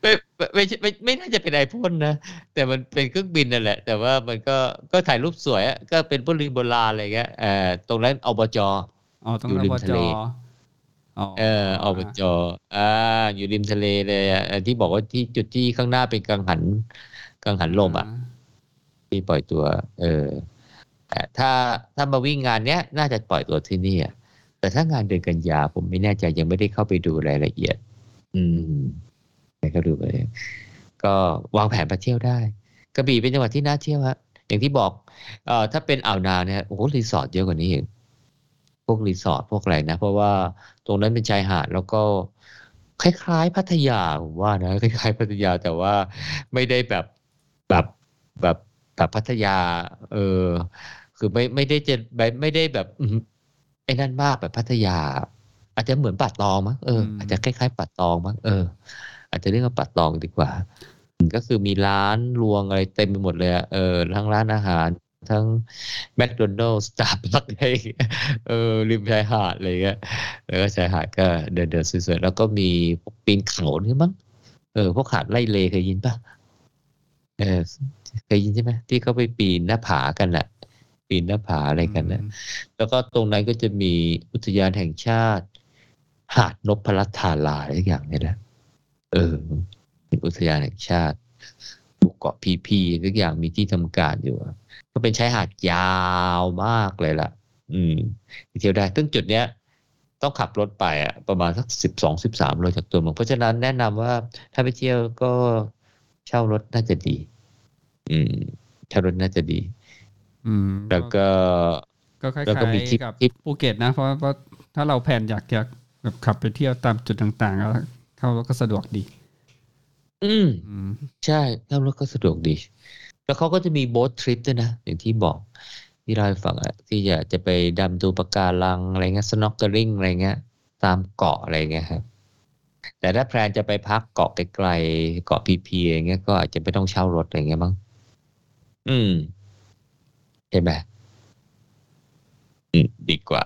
ไม่ไม่ไม่ไม่น่าจะเป็นไอพ่นนะแต่มันเป็นเครื่องบินนั่นแหละ แต่ว่ามันก็ก็ถ่ายรูปสวยอะก็เป็นพวกรินโบราณอะไรเงี้ยเออตรงนั้นอบจอ๋อตรงนั้นอบจ เอออบจอ่า อยู่ริมทะเลเลยอะที่บอกว่าที่จุดที่ข้างหน้าเป็นกังหัน กังหันลมอะ ที่ปล่อยตัว เออถ้าถ้ามาวิ่งงานเนี้ย น่าจะปล่อยตัวที่นี่อะแต่ถ้างานเดือนกันยาผมไม่แน่ใจยังไม่ได้เข้าไปดูรายละเอียด อืมไปก็ดูไปก็วางแผนไปเที่ยวได้กระบี่เป็นจังหวัดที่น่าเที่ยวฮะอย่างที่บอก เอ่อถ้าเป็นอ่าวนางเนี่ยโอ้โหรีสอร์ทเยอะกว่านี้เอง พวกรีสอร์ทพวกอะไรนะ เพราะว่าตรงนั้นเป็นชายหาดแล้วก็คล้ายๆ พัทยาผมว่านะคล้ายๆ พัทยาแต่ว่าไม่ได้แบบแบบแบบแบบพัทยา เออ คือไม่ไม่ได้จะแบบไม่ได้แบบอื้อหือไอ้นั่นมากแบบพัทยา อาจจะเหมือนปัดตองมั้งเอออาจจะคล้ายๆปัดตองมั้งเออ อาจจะเรียกว่าปัดตองดีกว่าก็คือมีร้านรวงอะไรเต็มไปหมดเลยอะเออทั้งร้านอาหาร ทั้ง McDonald Starbucks อะไรอย่างเงี้ยเออริมชายหาดอะไรเงี้ยแล้วก็ชายหาดก็เดินเดินสวยๆแล้วก็มีพวกปีนเขานี่มั้งเออพวกหาดไร่เลย์เคยยินปะเออเคยยินใช่ไหมที่เขาไปปีนหน้าผากันแหละปีนหน้าผาอะไรกันนะแล้วก็ตรงนั้นก็จะมีอุทยานแห่งชาติ หาดนพรัตน์ธาราอะไรอย่างเนี้ยนะเออเป็นอุทยานแห่งชาติหมู่เกาะพีพีทุกอย่างมีที่ทำการอยู่อะ ก็เป็นชายหาดยาวมากเลยล่ะ อืมไปเที่ยวได้ซึ่งจุดเนี้ย ต้องขับรถไปอะ ประมาณสักสิบสองสิบสามโลจากตัวเมืองเพราะฉะนั้นแนะนำว่าถ้าไปเที่ยวก็เช่ารถน่าจะดี อืมเช่ารถน่าจะดี อืม แล้วก็ก็คล้ายแล้วก็มีทริปๆกับทริปภูเก็ตนะ เพราะเพราะถ้าเราแผนอยากจะแบบขับไปเที่ยวตามจุดต่างๆ แล้วเข้ารถก็สะดวกดี อืมอืมใช่นั่งรถก็สะดวกดี แล้วเขาก็จะมีโบ๊ททริปด้วยนะ อย่างที่บอกที่เราให้ฟังอะที่จะจะไปดำดูปะการังอะไรเงี้ยสโนว์เกอริงอะไรเงี้ย ตามเกาะอะไรเงี้ยครับแต่ถ้าแพลนจะไปพักเกาะไกลๆเกาะพีพีอย่างเงี้ยก็อาจจะไม่ต้องเช่ารถอะไรเงี้ยมั้งอืมใช่ไหมอืมดีกว่า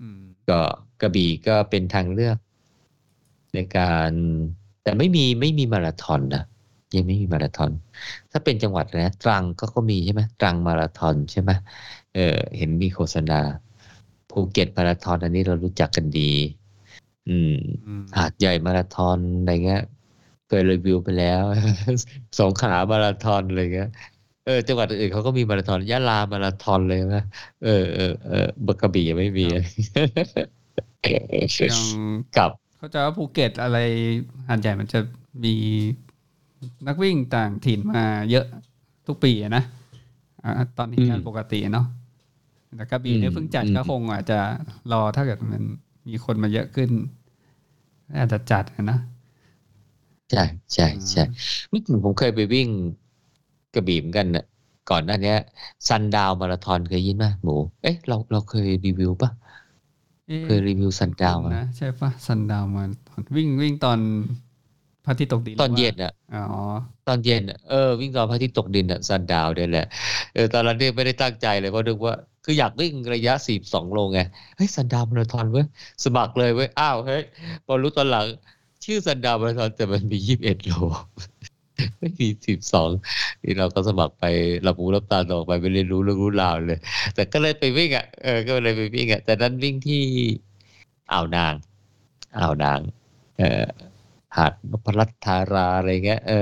อืมก็กระบี่ก็เป็นทางเลือก ในการ แต่ไม่มีไม่มีมาราธอนนะ ยังไม่มีมาราธอน ถ้าเป็นจังหวัดนะตรังก็ก็มีใช่ไหมตรังมาราธอนใช่ไหมเออเห็นมีโฆษณาภูเก็ตมาราธอนอันนี้เรารู้จักกันดี อืมอืมหาดใหญ่มาราธอนอะไรเงี้ยเคยรีวิวไปแล้วสงขลามาราธอนอะไรเงี้ยเออจังหวัดอื่นเขาก็มีมาราธอนยะลามาราธอนเลยนะเออเออเออบักกระบี่ยังไม่มีอย่างกับ เขาใจะว่าภูเก็ตอะไรหาดใหญ่มันจะมี นักวิ่งต่างถิ่นมาเยอะทุกปีอะนะอ่าตอนเหตุการณ์ปกติเนาะแต่กระบี่เนี่ยเพิ่งจัดก็คงอาจจะรอถ้าเกิดมันมีคนมาเยอะขึ้น อาจจะจัดนะใช่ใช่ใช่เมื่อก่อนผมเคยไปวิ่งกระบี่เหมือนกันน่ะก่อนหน้าเนี้ย Sundown Marathon เคยยินไหมหมู เอ๊ะเราเราเคยรีวิวปะอ๊ะเคย review Sundown มานะใช่ปะซันดาวมาวิ่งวิ่งตอน พระอาทิตย์ตกดินตอนหรือว่าเย็นอะอ๋อตอนเย็นน่ะเออวิ่งตอนพระอาทิตย์ตกดินอะ Sundown เนี่ยแหละเออตอนนั้นเนี่ยไม่ได้ตั้งใจเลยเพราะนึกว่าคืออยากวิ่งระยะสี่สองโลไงเฮ้ย Sundown Marathon เว้ยสมัครเลยเว้ยอ้าวเฮ้ยพอรู้ตอนหลัง ชื่อซันดาวมาราธอนแต่มันมียี่สิบเอ็ดโลไม่มีสิบสองนี่เราก็สมัครไปหลับหูหลับตาออกไปไปเรียนรู้เรื่องรู้ราวเลย แต่ก็เลยไปวิ่งอะเออก็เลยไปวิ่งอะแต่นั้นวิ่งที่อ่าวนางอ่าวนาง เออ หาดนพรัตน์ธาราอะไรเงี้ย เออ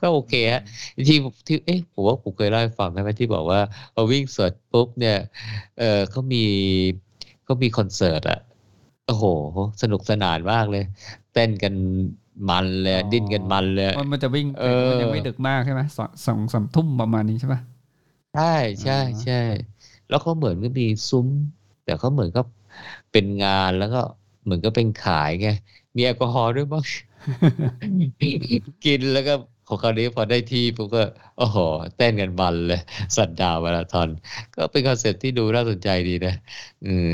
ก็โอเคฮะที่ที่ เอ๊ะ ผมว่าผมเคยเล่าให้ฟังใช่ไหมที่บอกว่าพอวิ่งเสร็จปุ๊บเนี่ย เออเขามีเขามีคอนเสิร์ตอะโอ้โห สนุกสนานมากเลย เต้นกันมันเลยอ๋อดิ้นกันมันเลย มันมันจะวิ่งเออมันยังไม่ดึกมากใช่ไหมสองสองสามทุ่มประมาณนี้ใช่ปะใช่ใช่อ่าใช่ แล้วเขาเหมือนก็มีซุ้ม แต่เขาเหมือนก็เป็นงานแล้วก็เหมือนก็เป็นขายไง มีแอลกอฮอล์ด้วยบ้างกินแล้วก็ของคราวนี้พอได้ที่ปุ๊บก็โอ้โหเต้นกันมันเลย Sundown Marathon ก็เป็น concept ที่ดูน่าสนใจดีนะอืม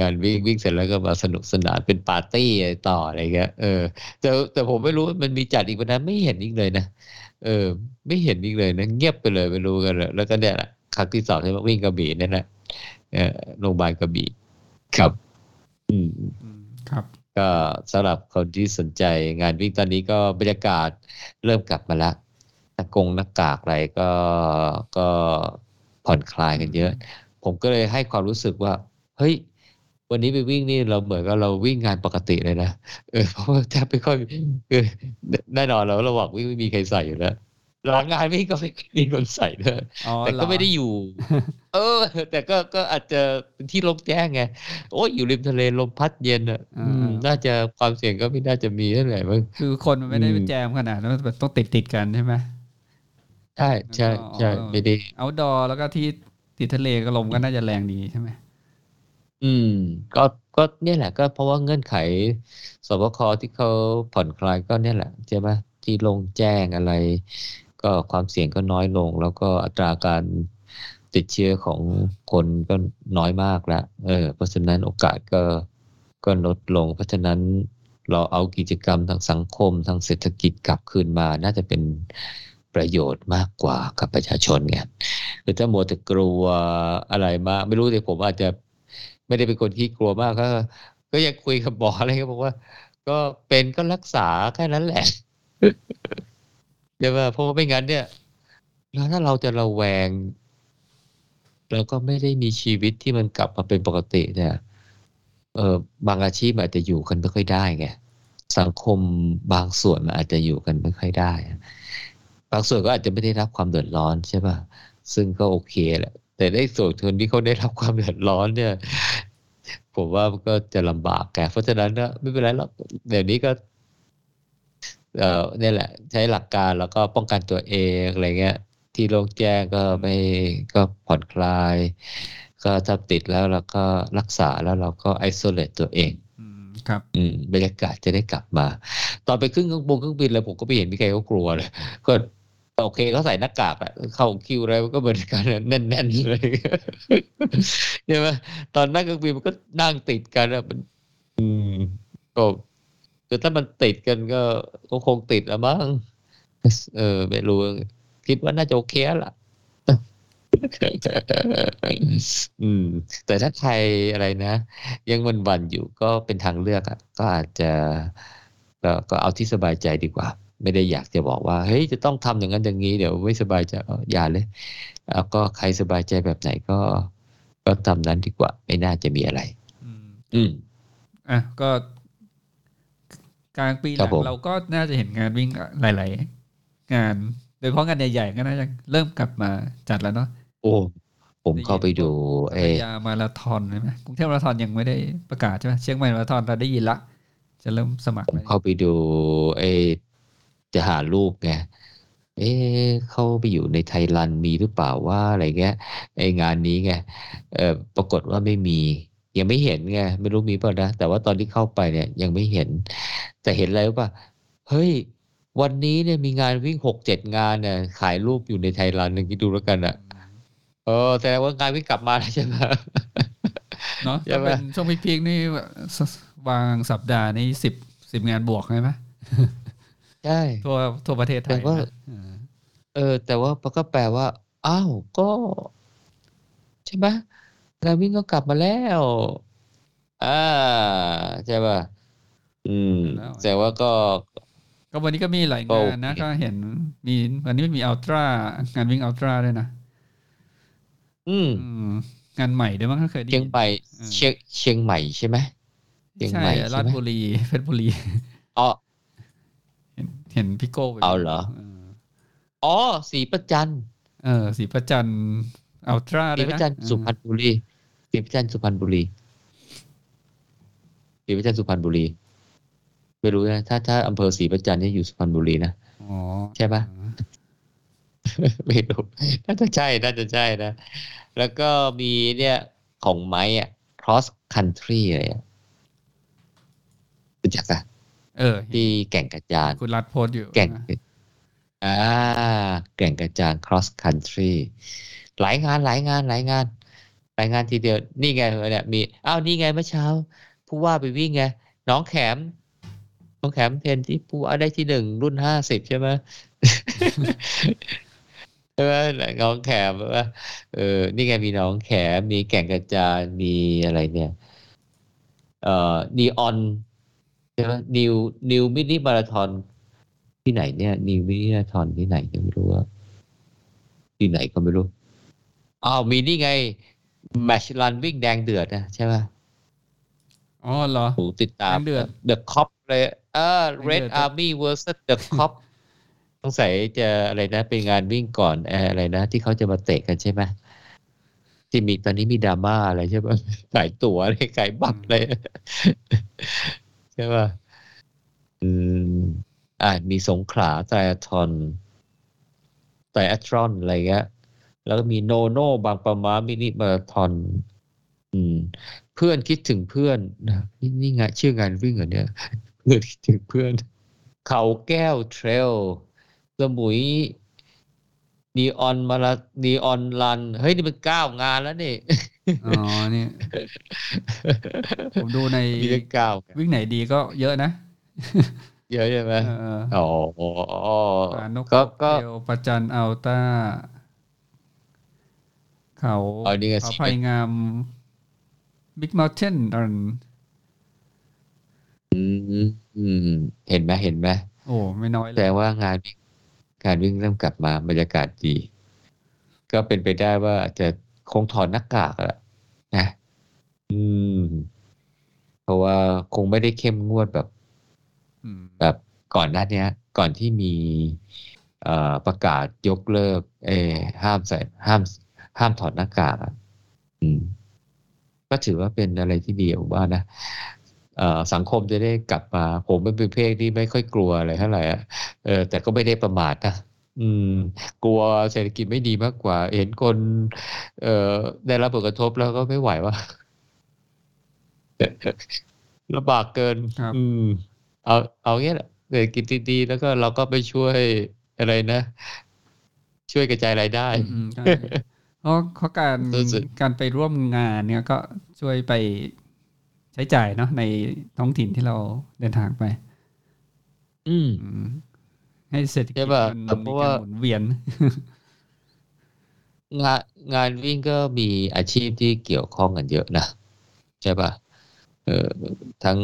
งานวิ่งวิ่งเสร็จแล้วก็มาสนุกสนานเป็นปาร์ตี้ต่ออะไรเงี้ยเออ แต่แต่ผมไม่รู้มันมีจัดอีกวันนั้นไม่เห็นอีกเลยนะเออ ไม่เห็นอีกเลยนะเงียบไปเลยไม่รู้กันเลยแล้วก็เนี่ยครั้งที่สองที่มาวิ่งกระบี่นั่นแหละโรงพยาบาลกระบี่ครับ อืมครับ ก็สำหรับคนที่สนใจงานวิ่งตอนนี้ก็บรรยากาศเริ่มกลับมาแล้วหน้ากงหน้ากากอะไรก็ก็ผ่อนคลายกันเยอะ ผมก็เลยให้ความรู้สึกว่า เฮ้ย วันนี้ไปวิ่งนี่เราเหมือนกับเราวิ่งงานปกติเลยนะเออเพราะว่าแทบไม่ค่อยคือแน่นอนแล้วระหว่างวิ่งไม่มีใครใส่อยู่แล้ว หลังงานวิ่งก็ไม่มีคนใส่ด้วยอ๋อแต่เหรก็อไม่ได้อยู่ เออ แต่ก็ก็อาจจะเป็นที่ลมแจ้งไงโอ้ยอยู่ริมทะเลลมพัดเย็นอะอืมน่าจะความเสี่ยงก็ไม่น่าจะมีเท่าไหร่มั้งคือคนมันไม่ได้อืมเป็นแจมขนาดนั้นมันต้องติดติดๆกันใช่ไหมใช่ใช่ใช่อ๋อไม่ได้เอาดอแล้วก็ที่ติดทะเลก็ลมก็น่าจะแรงดีใช่ไหมอืม ก็ก็เนี่ยแหละ ก็เพราะว่าเงื่อนไขสบคที่เขาผ่อนคลายก็เนี่ยแหละใช่ไหมที่ลงแจ้งอะไร ก็ความเสี่ยงก็น้อยลง แล้วก็อัตราการติดเชื้อของคนก็น้อยมากแล้วเออเพราะฉะนั้นโอกาสก็ก็ลดลง เพราะฉะนั้นเราเอากิจกรรมทางสังคมทางเศรษฐกิจกลับคืนมา น่าจะเป็นประโยชน์มากกว่ากับประชาชนไงคือถ้ามัวแต่กลัวอะไรมาก ไม่รู้แต่ผมอาจจะไม่ได้เป็นคนที่กลัวมากก็ก็ยังคุยกับหมออะไรก็บอกว่า ก็เป็นก็รักษาแค่นั้นแหละ ช่ไหมเพราะว่าไม่งั้นเนี่ย แล้วถ้าเราจะระแวง เราก็ไม่ได้มีชีวิตที่มันกลับมาเป็นปกติเนี่ยเออบางอาชีพอาจจะอยู่กันไม่ค่อยได้ไงสังคมบางส่วนมันอาจจะอยู่กันไม่ค่อยได้ บางส่วนก็อาจจะไม่ได้รับความเดือดร้อนใช่ป่ะซึ่งก็โอเคแหละแต่ในส่วนคนที่เขาได้รับความเดือดร้อนเนี่ย ผมว่าก็จะลำบากแกเพราะฉะนั้นก็ไม่เป็นไรหรอกเดี๋ยวนี้ก็ เอ่อนี่แหละ ใช้หลักการแล้วก็ป้องกันตัวเองอะไรเงี้ย ที่โลกแจ้งก็ไม่ก็ผ่อนคลาย ก็ถ้าติดแล้วเราก็รักษาแล้วเราก็ไอโซเลตตัวเองอืมครับอืมบรรยากาศจะได้กลับมา ตอนไปขึ้นเครื่องบงเครื่องบินเลยผมก็ไม่เห็นมีใครเขากลัวเลย ก็โอเคเขาใส่หน้ากากอะเข้าคิวอะไรมันก็เหมือนกันแน่นๆเลยใช่ไหมตอนนั่งเครื่องบินมันก็นั่งติดกันอะมันอืมก็ คือถ้ามันติดกันก็ก็คงติดละมั้งเออไม่รู้คิดว่าน่าจะโอเคละอืม แต่ถ้าใครอะไรนะ ยังวันวันๆอยู่ก็เป็นทางเลือกอะ ก็อาจจะก็ก็เอาที่สบายใจดีกว่า ไม่ได้อยากจะบอกว่า เฮ้ยจะต้องทำอย่างนั้นอย่างนี้เดี๋ยวไม่สบายใจเอาอย่าเลยแล้วก็ใครสบายใจแบบไหนก็ ก็ทำนั้นดีกว่า ไม่น่าจะมีอะไร อืมอืมอะก็ กลางปีหครัลับงผมเราก็น่าจะเห็นงานวิ่งหลาย ๆ งาน โดยเฉพาะงานใหญ่ๆก็น่าจะเริ่มกลับมาจัดแล้วเนาะโอ้ผมเข้าไปดูพัเอ้ทยามาราธอนใช่ไหมกรุงเทพมาราธอนยังไม่ได้ประกาศใช่ไหมเชียงใหม่มาราธอนเราได้ยินละ จะเริ่มสมัครผมแล้วเข้าไปดูไอ้จะหารูปไงเอ๊ะเข้าไปอยู่ในไทยรันมีหรือเปล่าว่าอะไรเงี้ยไอ้งานนี้ไงเออปรากฏว่าไม่มี ยังไม่เห็นไงไม่รู้มีเปล่านะแต่ว่าตอนที่เข้าไปเนี่ยยังไม่เห็น แต่เห็นอะไรรู้ป่ะเฮ้ยวันนี้เนี่ยมีงานวิ่งหกเจ็ดงานเนี่ยขายรูปอยู่ในไทยรันนึงคิดดูแล้วกันอะเออแสดงว่างานวิ่งกลับมาแล้วใช่ไหมเนาะใช่ถ้าไหมเป็นช่วงพีคๆนี่สวางสัปดาห์นี้สิบสิบงานบวกใช่ไหมใช่ทั่วทั่วประเทศไทแต่ยว่านะเออเออ แต่ว่าก็แปลว่า อ้าวก็ ใช่ไหม งานวิ่งก็กลับมาแล้ว อ่าใช่ป่ะอืม แต่ว่าก็ ก็วันนี้ก็มีหลายก็งาโอนนะเคก็เห็นมีวันนี้มีอัลตร้างานวิ่งอัลตร้าด้วยนะ อืมอืมงานใหม่ด้วยมั้งก็เคยได้เชียงยินใหม่เออเชียงเชียงใหม่ใช่ไหมเชียงใช่ใหม่ราใช่ชไหมบุรีเพชรบุรีอ๋อเห็นเห็นพี่โก้ไปเอาเหรออ๋อสีประจันเออสีประจันอัลตร้าสีด้วยประนะจันสุพรรณบุรีสี ประจันสุพรรณบุรีสีประจันสุพรรณบุรี ไม่รู้นะถ้าถ้าอำเภอศรีประจันเนี่ยอยู่สุพรรณบุรีนะอ๋อใช่ปะไม่รู้น่าจะใช่น่าจะใช่นะ แล้วก็มีเนี่ยของไม้อะ cross country อะไรอะรู้จักอะเออ ที่แก่งกระจานคุณรัดโพสต์อยู่ แก่งนะอ่าแก่งกระจาน cross country หลายงานหลายงานหลายงาน หลายงานทีเดียวนี่ไงเนี่ยมีอ้าวนี่ไงเมื่อเช้า ผู้ว่าไปวิ่งไงน้องแขมน้องแขมเทนที่ผู้ว่าได้ที่หนึ่งรุ่นห้าสิบใช่ไหมใช่ไหมน้องแขมว่าเออนี่ไงมีน้องแขมมีแก่งกระจานมีอะไรเนี่ย เอ่อนีออนใช่ไหมนิวนิวมินิมาราธอนที่ไหนเนี่ยนิวมินิมาราธอนที่ไหนก็ไม่รู้ว่าที่ไหนก็ไม่รู้อ้าวมีนี่ไง แมชลันวิ่งแดงเดือดนะใช่ไหมอ๋อเหรอผมติดตามแดงเดือดเดอะคอปเลยเออแดงเดื Red อด Army versus The Cop สงสัยจะอะไรนะ เป็นงานวิ่งก่อนเอ่ออะไรนะ ที่เขาจะมาเตะกันใช่ไหมที่มีตอนนี้มีดราม่าอะไรใช่ไหมขายตั๋วอะไรขายบัตรเลยใช่ป่ะอืมอ่ามีสงขลาไตรอะทอนไตรอะทรอนอะไรเงี้ย แล้วก็มีโนโน่บางประมามินิมาราธอนอืมเพื่อนคิดถึงเพื่อนนะนี่นี่งานชื่องานวิ่งเหรอเนี่ยเพื่อนคิดถึงเพื่อน เขาแก้วเทรลสมุยนีออนมารานีออนรัน เฮ้ย นี่มันเก้างานแล้วนี่อ๋อนี่ผมดูในมีตั้งเก้าวิ่งไหนดีก็เยอะนะ เยอะใช่ไหมเอออ๋ออ่านกก็ก็เทลประจันอัลต้า เขาอ๋อนี่ไงเขาพายงามบิ๊กม u ลเทนดันอืมอืมเห็นไหมเห็นไหมโอ้ไม่น้อยเลแสดยงว่างานวิ่งการวิ่งเริ่มกลับมาบรรยากาศดี ก็เป็นไปได้ว่าอาจจะคงถอดหน้ากากอะนะ อืม เพราะว่าคงไม่ได้เข้มงวดแบบอืมแบบก่อนหน้าเนี้ยก่อนที่มีเอ่อประกาศยกเลิก เออห้ามใส่ห้าม ห้ามถอดหน้ากากอะอืม ก็ถือว่าเป็นอะไรที่ดีผมว่านะเอ่อสังคมจะได้กลับมา ผมเป็นประเภทที่ไม่ค่อยกลัวอะไรเท่าไหร่อะเออแต่ก็ไม่ได้ประมาทนะอืม กลัวเศรษฐกิจไม่ดีมากกว่า เห็นคน เอ่อได้รับผลกระทบแล้วก็ไม่ไหวว่าลำบากเกินครับอืม เอาเอาเงี้ยแหละเศรษฐกิจดีๆแล้วก็เราก็ไปช่วยอะไรนะ ช่วยกระจายรายได้อืมใช่ เพราะเพราะการรู้สึกการไปร่วมงานเนี่ยก็ช่วยไปใช้จ่ายเนาะในท้องถิ่นที่เราเดินทางไป อืมอืมให้เศรษฐกิใช่จป่ะมันเพมีราะกาว่ารหมุนเวียน งานงานวิ่งก็มีอาชีพที่เกี่ยวข้องกันเยอะนะ ใช่ป่ะเออทั้ง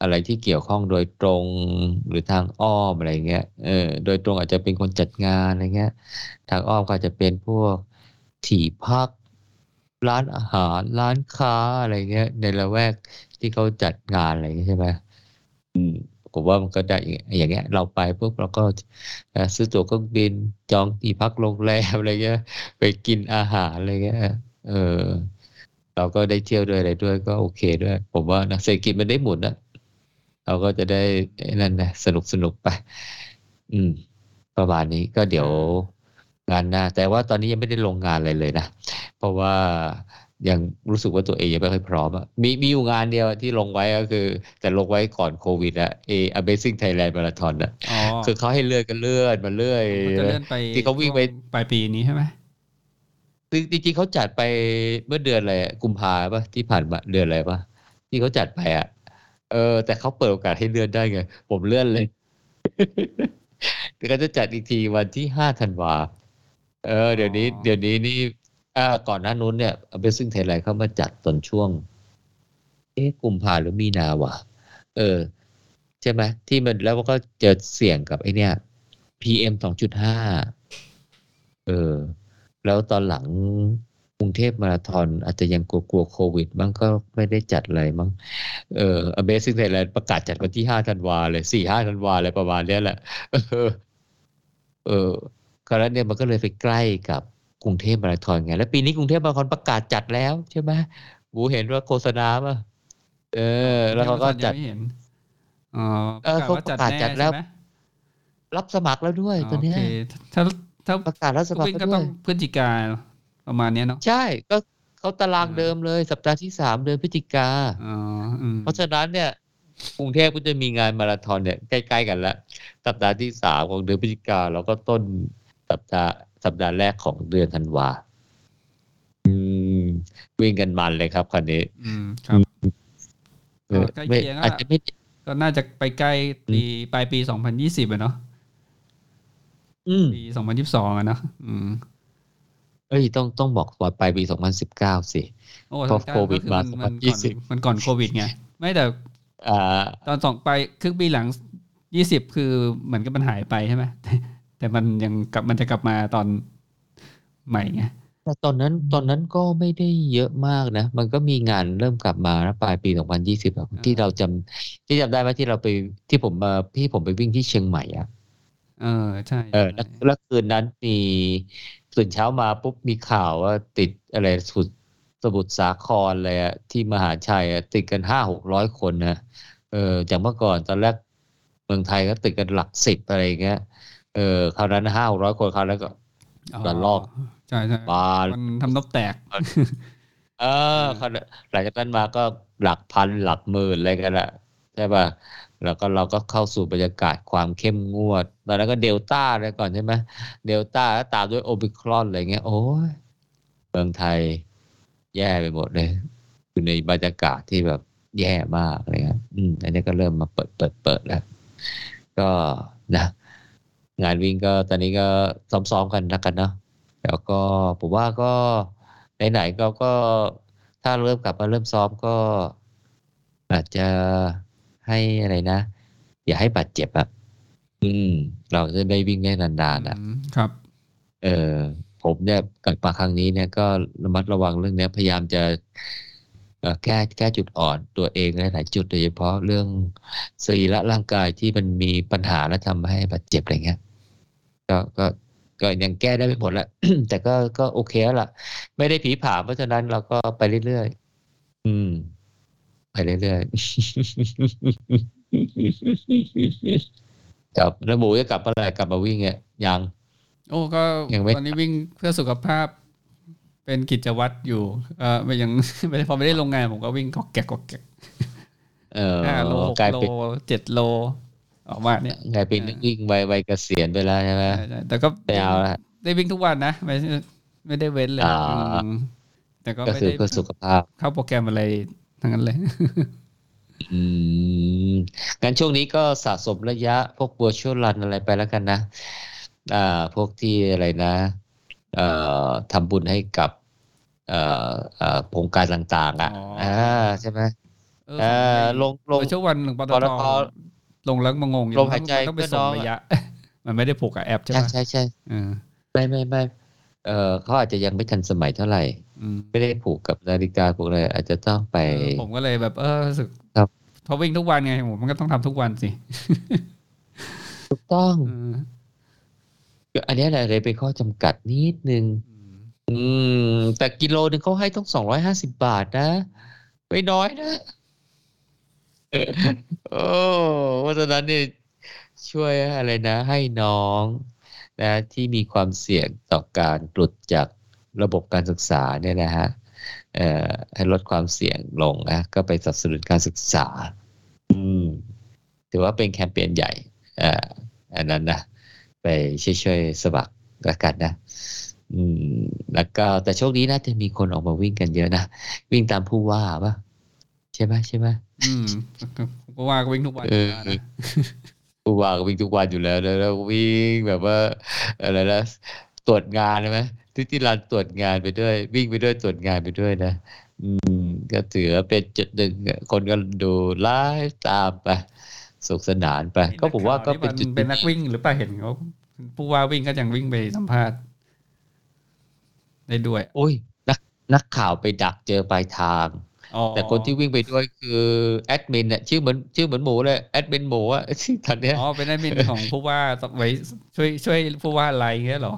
อะไรที่เกี่ยวข้องโดยตรงหรือทางอ้อมอะไรเงี้ย เออ โดยตรงอาจจะเป็นคนจัดงานอะไรเงี้ย ทางอ้อมก็อาจจะเป็นพวก ที่พัก ร้านอาหาร ร้านค้าอะไรเงี้ย ในละแวกที่เขาจัดงานอะไรเงี้ยใช่ไหมอืมผมว่ามันก็ได้อย่างเงี้ย เราไปปุ๊บเราก็ซื้อตั๋วเครื่องบินจองที่พักโรงแรมอะไรเงี้ย ไปกินอาหารอะไรเงี้ยเออ เราก็ได้เที่ยวด้วยอะไรด้วยก็โอเคด้วย ผมว่านะเศรษฐกิจมันได้หมุนนะเราก็จะได้นั่นนะสนุกสนุกไป อืม ประมาณนี้ก็เดี๋ยว งานหน้า แต่ว่าตอนนี้ยังไม่ได้ลงงานอะไรเลยนะ เพราะว่ายังรู้สึกว่าตัวเองยังไม่ค่อยพร้อมอะมีมีอยู่งานเดียวที่ลงไว้ก็คือ แต่ลงไว้ก่อนโควิดอะเอ Amazing Thailand Marathon อะอ๋อคือเขาให้เลื่อนกันเลื่อนมาเรื่อยมันจะเลื่อนไปที่เขาวิ่งไปช่ปลายปีนี้ใช่ไหมคือจริงๆเขาจัดไปเมื่อเดือนอะไรอะกุมภาป่ะที่ผ่านมาเดือนอะไรป่ะที่เขาจัดไปอะเออ แต่เขาเปิดโอกาสให้เลื่อนได้ไง ผมเลื่อนเลยเดี๋ยวก็จะจัดอีกทีวันที่ห้าธันวา เออเดี๋ยวนี้ เดี๋ยวนี้นี่อ่าก่อนหน้านู้นเนี่ยเบซึ่งไทยแลเข้ามาจัดตอนช่วง เอ๊ะกุมภาหรือมีนาวะเออ ใช่ไหมที่มันแล้วก็เจอเสี่ยงกับไอเนี่ย PM สองจุดห้าเออ แล้วตอนหลังกรุงเทพมาราธอนอาจจะยังกลัวๆโควิดมั้งก็ไม่ได้จัดอะไรมั้งเออ Amazing Thailand ประกาศจัดวันที่ห้าธันวาเลยสี่ห้าธันวาอะไรประมาณเนี้ยแหละ เออ เออ คราวนั้นเนี่ยมันก็เลยไปใกล้กับกรุงเทพมาราธอนไง แล้วปีนี้กรุงเทพมาราธอนประกาศจัดแล้วใช่ไหมบูเห็นว่าโฆษณาป่ะเออ แล้วเขาก็จัดยังไม่เห็นอ๋อเออเขาประกาศจัดแล้วใช่ไหมรับสมัครแล้วด้วยตัวเนี้ยโอเคถ้าถ้าประกาศรับสมัครวิ่งแล้วก็ด้ต้วองยพฤศจิกาประมาณเนี้ยเนาะใช่ก็เขาตารางอ่าเดิมเลยสัปดาห์ที่สามเดือนพฤศจิกาอ๋ออืมเพราะฉะนั้นเนี่ยกรุงเทพก็จะมีงานมาราธอนเนี่ยใกล้ๆกันแล้วสัปดาห์ที่สามของเดือนพฤศจิกาแล้วก็ต้น สัปดาห์สัปดาห์แรกของเดือนธันวาอืมวิ่งกันมันเลยครับคันนี้ อืมครับเออใกล้ไม่เคียงอะอาจจะไม่ก็น่าจะไปใกล้ปีปลายปีสองพันยี่สิบอะเนาะอืมปีสองพันยี่สิบสองอะเนาะอืมเอ้ยต้องต้องบอกว่าปลายปีสองพันสิบเก้าสิโอ้เพราะใกล้โควิดก็อมามันก่อน2020มันก่อนโควิดไง ไม่แต่อ่าตอนสองไปครึ่งปีหลังยี่สิบคือเหมือนกับมันหายไปใช่ไหม แต่แต่มันยังกลับมันจะกลับมาตอนใหม่ไงแต่ตอนนั้นตอนนั้นก็ไม่ได้เยอะมากนะ มันก็มีงานเริ่มกลับมานะปลายปี 2020อะที่เราจำที่จำได้ไหมที่เราไปที่ผมมาที่ผมไปวิ่งที่เชียงใหม่อะเออใช่เออแล้วแล้วคืนนั้นมีตื่นเช้ามาปุ๊บมีข่าวว่าติดอะไรสุดสมุทรสาครเลยอะที่มหาชัยอะติดกันห้าหกร้อยคนนะเออจากเมื่อก่อนตอนแรกเมืองไทยก็ติดกันหลักสิบอะไรอย่างเงี้ย เออคราวนั้นห้าหกร้อยคนคราวนั้นก็ระลอกใช่ใช่บานมันทำนบแตก เออคราวนั้นหลังจากนั้นมาก็หลักพันหลักหมื่นอะไรกันแหละใช่ป่ะแล้วก็เราก็เข้าสู่บรรยากาศความเข้มงวด ตอนนั้นก็เดลต้าเลยก่อนใช่ไหมเดลต้าแล้วตามด้วยโอมิครอนอะไรเงี้ย โอ้ยเมืองไทยแย่ไปหมดเลยอยู่ในบรรยากาศที่แบบแย่มากเลยครับอืมอันนี้ก็เริ่มมาเปิดเปิดเปิดแล้วก็นะ งานวิ่งก็ตอนนี้ก็ซ้อมๆกันแล้วกันเนาะแล้วก็ผมว่าก็ไหนๆก็ก็ถ้าเริ่มกลับมาเริ่มซ้อมก็อาจจะให้อะไรนะ อย่าให้บาดเจ็บอะอืม เราจะได้วิ่งได้นานๆอะอืมครับ เออผมเนี่ยกลับมาครั้งนี้เนี่ยก็ระมัดระวังเรื่องเนี้ยพยายามจะเอ่อแก้แก้จุดอ่อนตัวเองหลายๆจุดโดยเฉพาะเรื่องสรีระร่างกายที่มันมีปัญหาและทำให้บาดเจ็บอะไรเงี้ย ก็ก็ก็ยังแก้ได้ไม่หมดละแต่ก็ก็โอเคแล้วล่ะ ไม่ได้ผีผามเพราะฉะนั้นเราก็ไปเรื่อยๆอืม ไปเรื่อยๆกลับแล้วหมูจะกลับเมื่อไหร่กลับมาวิ่งเนี่ยยัง โอ้ก็ยังไม่ตอนนี้วิ่งเพื่อสุขภาพ เป็นกิจวัตรอยู่ เออไม่ยังไม่ได้พอไม่ได้ลงงานผมก็วิ่งกอกแกกกอกแกกเออห้าโลหกกลายโลเป็นเจ็ดโล ออกมาเนี่ยกลายเป็นนักวิ่งวัยวัยเกษียณไปแล้วใช่ไหมใช่ใช่แต่ก็ไม่เอาละได้วิ่งทุกวันนะไม่ไม่ได้เว้นเลยอ่าอืมแต่ก็ก็ไม่คือได้เพื่อสุขภาพ เข้าโปรแกรมอะไรทั้งนั้นเลยอืมงั้นช่วงนี้ก็สะสมระยะพวก virtual run อะไรไปแล้วกันนะอ่าพวกที่อะไรนะเอ่อทำบุญให้กับ เอ่อเอ่อโครงการต่าง ๆ อะอ๋ออ่อ่าใช่ไหมเออเอ่อลงลงช่วงวันหนึ่งปตปตทท ลงแล้วมางงอยู่ลมหายใจมันต้องไปส่งเพื่อน้องระยะ มันไม่ได้ผูกกับแอปใช่ใช่ไหมใช่ใช่เออไม่ไม่ไม่เอ่อเขาอาจจะยังไม่ทันสมัยเท่าไหร่อืมไม่ได้ผูกกับนาฬิกาผูกอะไรอาจจะต้องไปเออผมก็เลยแบบ เออรู้สึกครับเพราะวิ่งทุกวันไงผมมันก็ต้องทำทุกวันสิถูกต้องเอออันนี้แหละเลยเป็นข้อจำกัดนิดนึงอืมอืมแต่กิโลหนึ่งเขาให้ต้องสองร้อยห้าสิบาทนะ ไม่น้อยนะ โอ้เพราะฉะนั้นเนี่ยช่วยอะไรนะ ให้น้องนะที่มีความเสี่ยงต่อการหลุดจากระบบการศึกษาเนี่ยนะฮะให้ลดความเสี่ยงลงนะก็ไปสนับสนุนการศึกษา อืมถือว่าเป็นแคมเปญใหญ่อ่าอันนั้นนะไปช่วยๆสมัครแล้วกันนะ อืม แล้วก็แต่โชคดีน่าจะมีคนออกมาวิ่งกันเยอะนะ วิ่งตามผู้ว่าปะใช่ไหมใช่ไหม อืมก็ว่าก็วิ่งทุกวันเออนะผู้ว่าก็วิ่งทุกวันอยู่แล้วนะแล้ววิ่งแบบว่าอะไรนะตรวจงานใช่ไหมทุกที่ร้านตรวจงานไปด้วย วิ่งไปด้วยตรวจงานไปด้วยนะอืม ก็ถือว่าเป็นจุดหนึ่งคนก็ดูไลฟ์ตามไปสุขสนานไป ก็ผมว่าก็เป็นจุดเป็นนักวิ่งหรือเปล่าเห็นเขาผู้ว่าวิ่งก็ยังวิ่งไปสัมภาษณ์ได้ด้วย โอ้ย นักนักข่าวไปดักเจอปลายทางอ๋อ แต่คนที่วิ่งไปด้วยคือแอดมินเนี่ยชื่อเหมือนชื่อเหมือนหมูเลยแอดมินหมูอะตอนเนี้ยอ๋อเป็นแอดมินของผู้ว่าต้องไว้ช่วยช่วยผู้ว่าอะไรเงี้ยเหรอ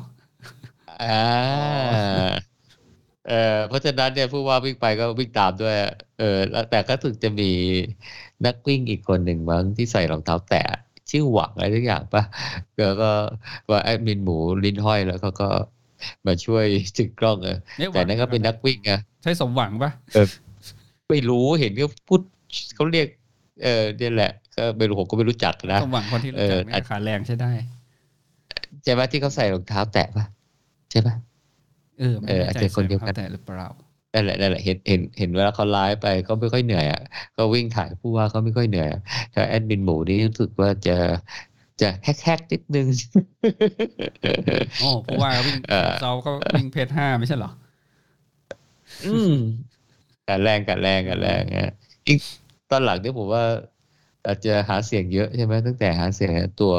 อ่าเออเพราะฉะนั้นเนี่ยผู้ว่าวิ่งไปก็วิ่งตามด้วยอะเออแล้วแต่ก็ถึงจะมีนักวิ่งอีกคนหนึ่งมั้งที่ใส่รองเท้าแตะชื่อหวังอะไรทุกอย่างปะแล้วก็ว่าแอดมินหมูลิ้นห้อยแล้วเขาก็มาช่วยจึงกล้องเออเนี่ยหวังแต่นั่นก็เป็นนักวิ่งอะใช่สมหวังปะ ไม่รู้เห็นเขาพูดเขาเรียก เออเนี่ยแหละก็ไม่รู้ผมก็ไม่รู้จักนะสมหวังคนที่รู้จักเออเนี่ยขาแรงใช่ได้ใช่ไหมที่เขาใส่รองเท้าแตะปะใช่ปะเออไม่เออแน่อาจใจจะคนเดียวกันใส่รองท้าแต่หรือเปล่านั่นแหละนั่นแหละเห็นเห็นเห็นเวลาเขาไลฟ์ไปก็ไม่ค่อยเหนื่อยอะก็วิ่งถ่ายผู้ว่าเขาไม่ค่อยเหนื่อยอะแต่แอดมินหมูนี่รู้สึกว่าจะจะแฮกๆนิดนึงโอ้ผู้ว่าวิ่งเออเราก็วิ่งเพจห้าไม่ใช่เหรออืม กันแรงกันแรงกันแรงอะอีกตอนหลังเนี่ยผมว่า อาจจะหาเสียงเยอะใช่ไหมตั้งแต่หาเสียงตัว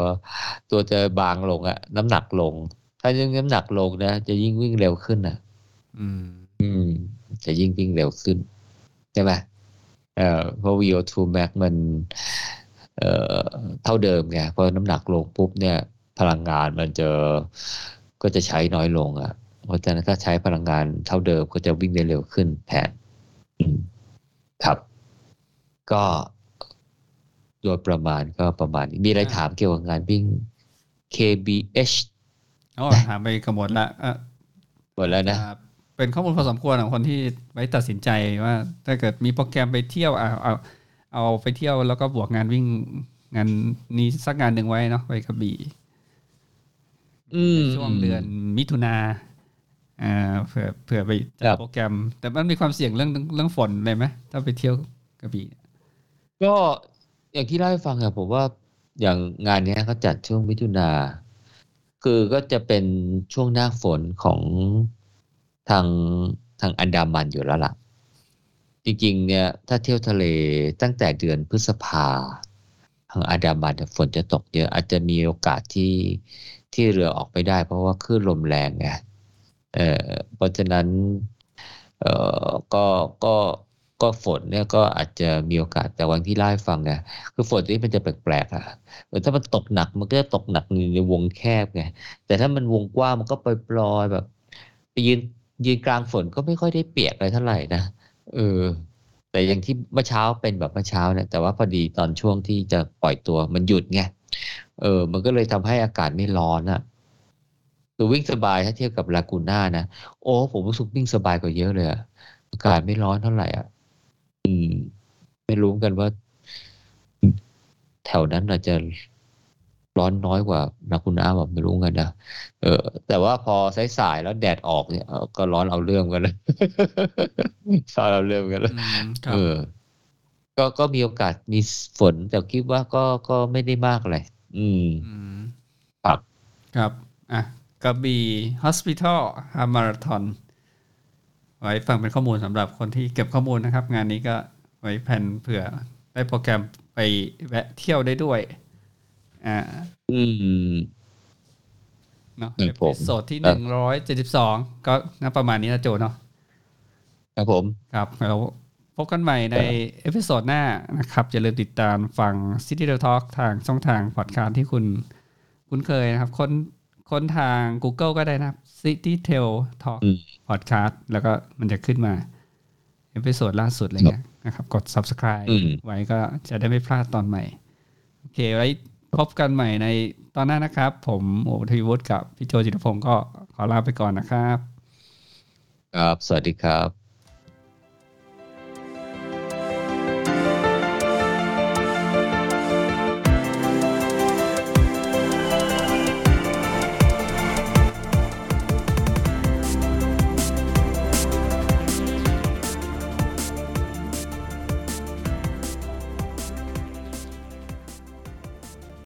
ตัวจะบางลงอะน้ำหนักลง ถ้ายิ่งน้ำหนักลงนะจะยิ่งวิ่งเร็วขึ้นอะอืม อืม จะยิ่งวิ่งเร็วขึ้นใช่ไหมเอ่อเพราะ VO2 max มัน เอ่อเท่าเดิมไงเพราะน้ำหนักลงปุ๊บเนี่ย พลังงานมันจะก็จะใช้น้อยลงอะเพราะฉะนั้นถ้าใช้พลังงานเท่าเดิมก็จะวิ่งได้เร็วขึ้นแทนอืม ครับ ก็โดยประมาณก็ประมาณนี้มีอะไรถามเกี่ยวกับงานวิ่ง KBH อ๋อถามไปกระหมดละอะหมดแล้วนะอ่าเป็นข้อมูลพอสมควรของคนที่ไว้ตัดสินใจว่า ถ้าเกิดมีโปรแกรมไปเที่ยวเอาเอาเอาไปเที่ยวแล้วก็บวกงานวิ่งงานนี้สักงานหนึ่งไว้เนาะไปกระบี่อืมช่วงเดือนมิถุนาอ่า เผื่อเผื่อไปจัครัดบโปรแกรม แต่มันมีความเสี่ยงเรื่องเรื่องฝนเลยไหมถ้าไปเที่ยวกระบี่ก็อย่างที่เล่าให้ฟังอะผมว่าอย่างงานเนี้ยเขาจัดช่วงมิถุนาคือก็จะเป็นช่วงหน้าฝนของทางทางอันดามันอยู่แล้วล่ะ จริงๆ เนี่ย ถ้าเที่ยวทะเลตั้งแต่เดือนพฤษภาทางอันดามันเนี่ยฝนจะตกเยอะอาจจะมีโอกาสที่ที่เรือออกไม่ได้ เพราะว่าคลื่นลมแรงไง เออเพราะฉะนั้นเอ่อก็ก็ก็ฝนเนี่ยก็อาจจะมีโอกาสแต่วันที่เล่ฟังไงคือฝนที่มันจะแปลกๆอะถ้ามันตกหนักมันก็จะตกหนักในวงแคบไงแต่ถ้ามันวงกว้างมันก็ปล่อยๆแบบไปยืนยืนกลางฝนก็ไม่ค่อยได้เปียกอะไรเท่าไหร่นะเออ แต่อย่างที่เมื่อเช้าเป็นแบบเมื่อเช้าเนี่ยแต่ว่าพอดีตอนช่วงที่จะปล่อยตัวมันหยุดไงเออ มันก็เลยทำให้อากาศไม่ร้อนอะ คือวิ่งสบายถ้าเทียบกับลากูน่านะโอ้ผมรู้สึกวิ่งสบายกว่าเยอะเลยอะอากาศไม่ร้อนเท่าไหร่อะ อืม ไม่รู้เหมือนกันว่า แถวนั้นอาจจะร้อนน้อยกว่านาคุณอาแบบไม่รู้กันนะเออ แต่ว่าพอสายๆแล้วแดดออกเนี่ยเออก็ร้อนเอาเรื่องกันเลยร้อนเอาเรื่องกันเลยอืมครับเออก็ก็มีโอกาสมีฝนแต่คิดว่าก็ก็ไม่ได้มากอะไรอืมอืม ครับ ครับ อะ กระบี่ Hospital Half Marathon ไว้ฟังเป็นข้อมูลสำหรับคนที่เก็บข้อมูลนะครับ งานนี้ก็วางแผนเผื่อได้โปรแกรมไปแวะเที่ยวได้ด้วย อ่า อืมเนาะครับผม episode ที่ครับหนึ่งร้อยเจ็ดสิบสองก็น่าประมาณนี้นะโจเนาะครับผม ครับเราพบกันใหม่ใน episode หน้านะครับ อย่าลืมติดตามฟัง City Trail Talk ทางช่องทางพอดคาสต์ที่คุณ คุ้นเคยนะครับ คน คนทาง Google ก็ได้นะครับ City Trail Talk อืม Podcast แล้วก็มันจะขึ้นมา episode ล่าสุดอะไรเงี้ยนะครับ กด subscribe อืมไว้ก็จะได้ไม่พลาดตอนใหม่ โอเค ไว้พบกันใหม่ในตอนหน้านะครับ ผมโอทวีวุฒิกับพี่โจจิตรพงศ์ก็ขอลาไปก่อนนะครับ ครับ สวัสดีครับ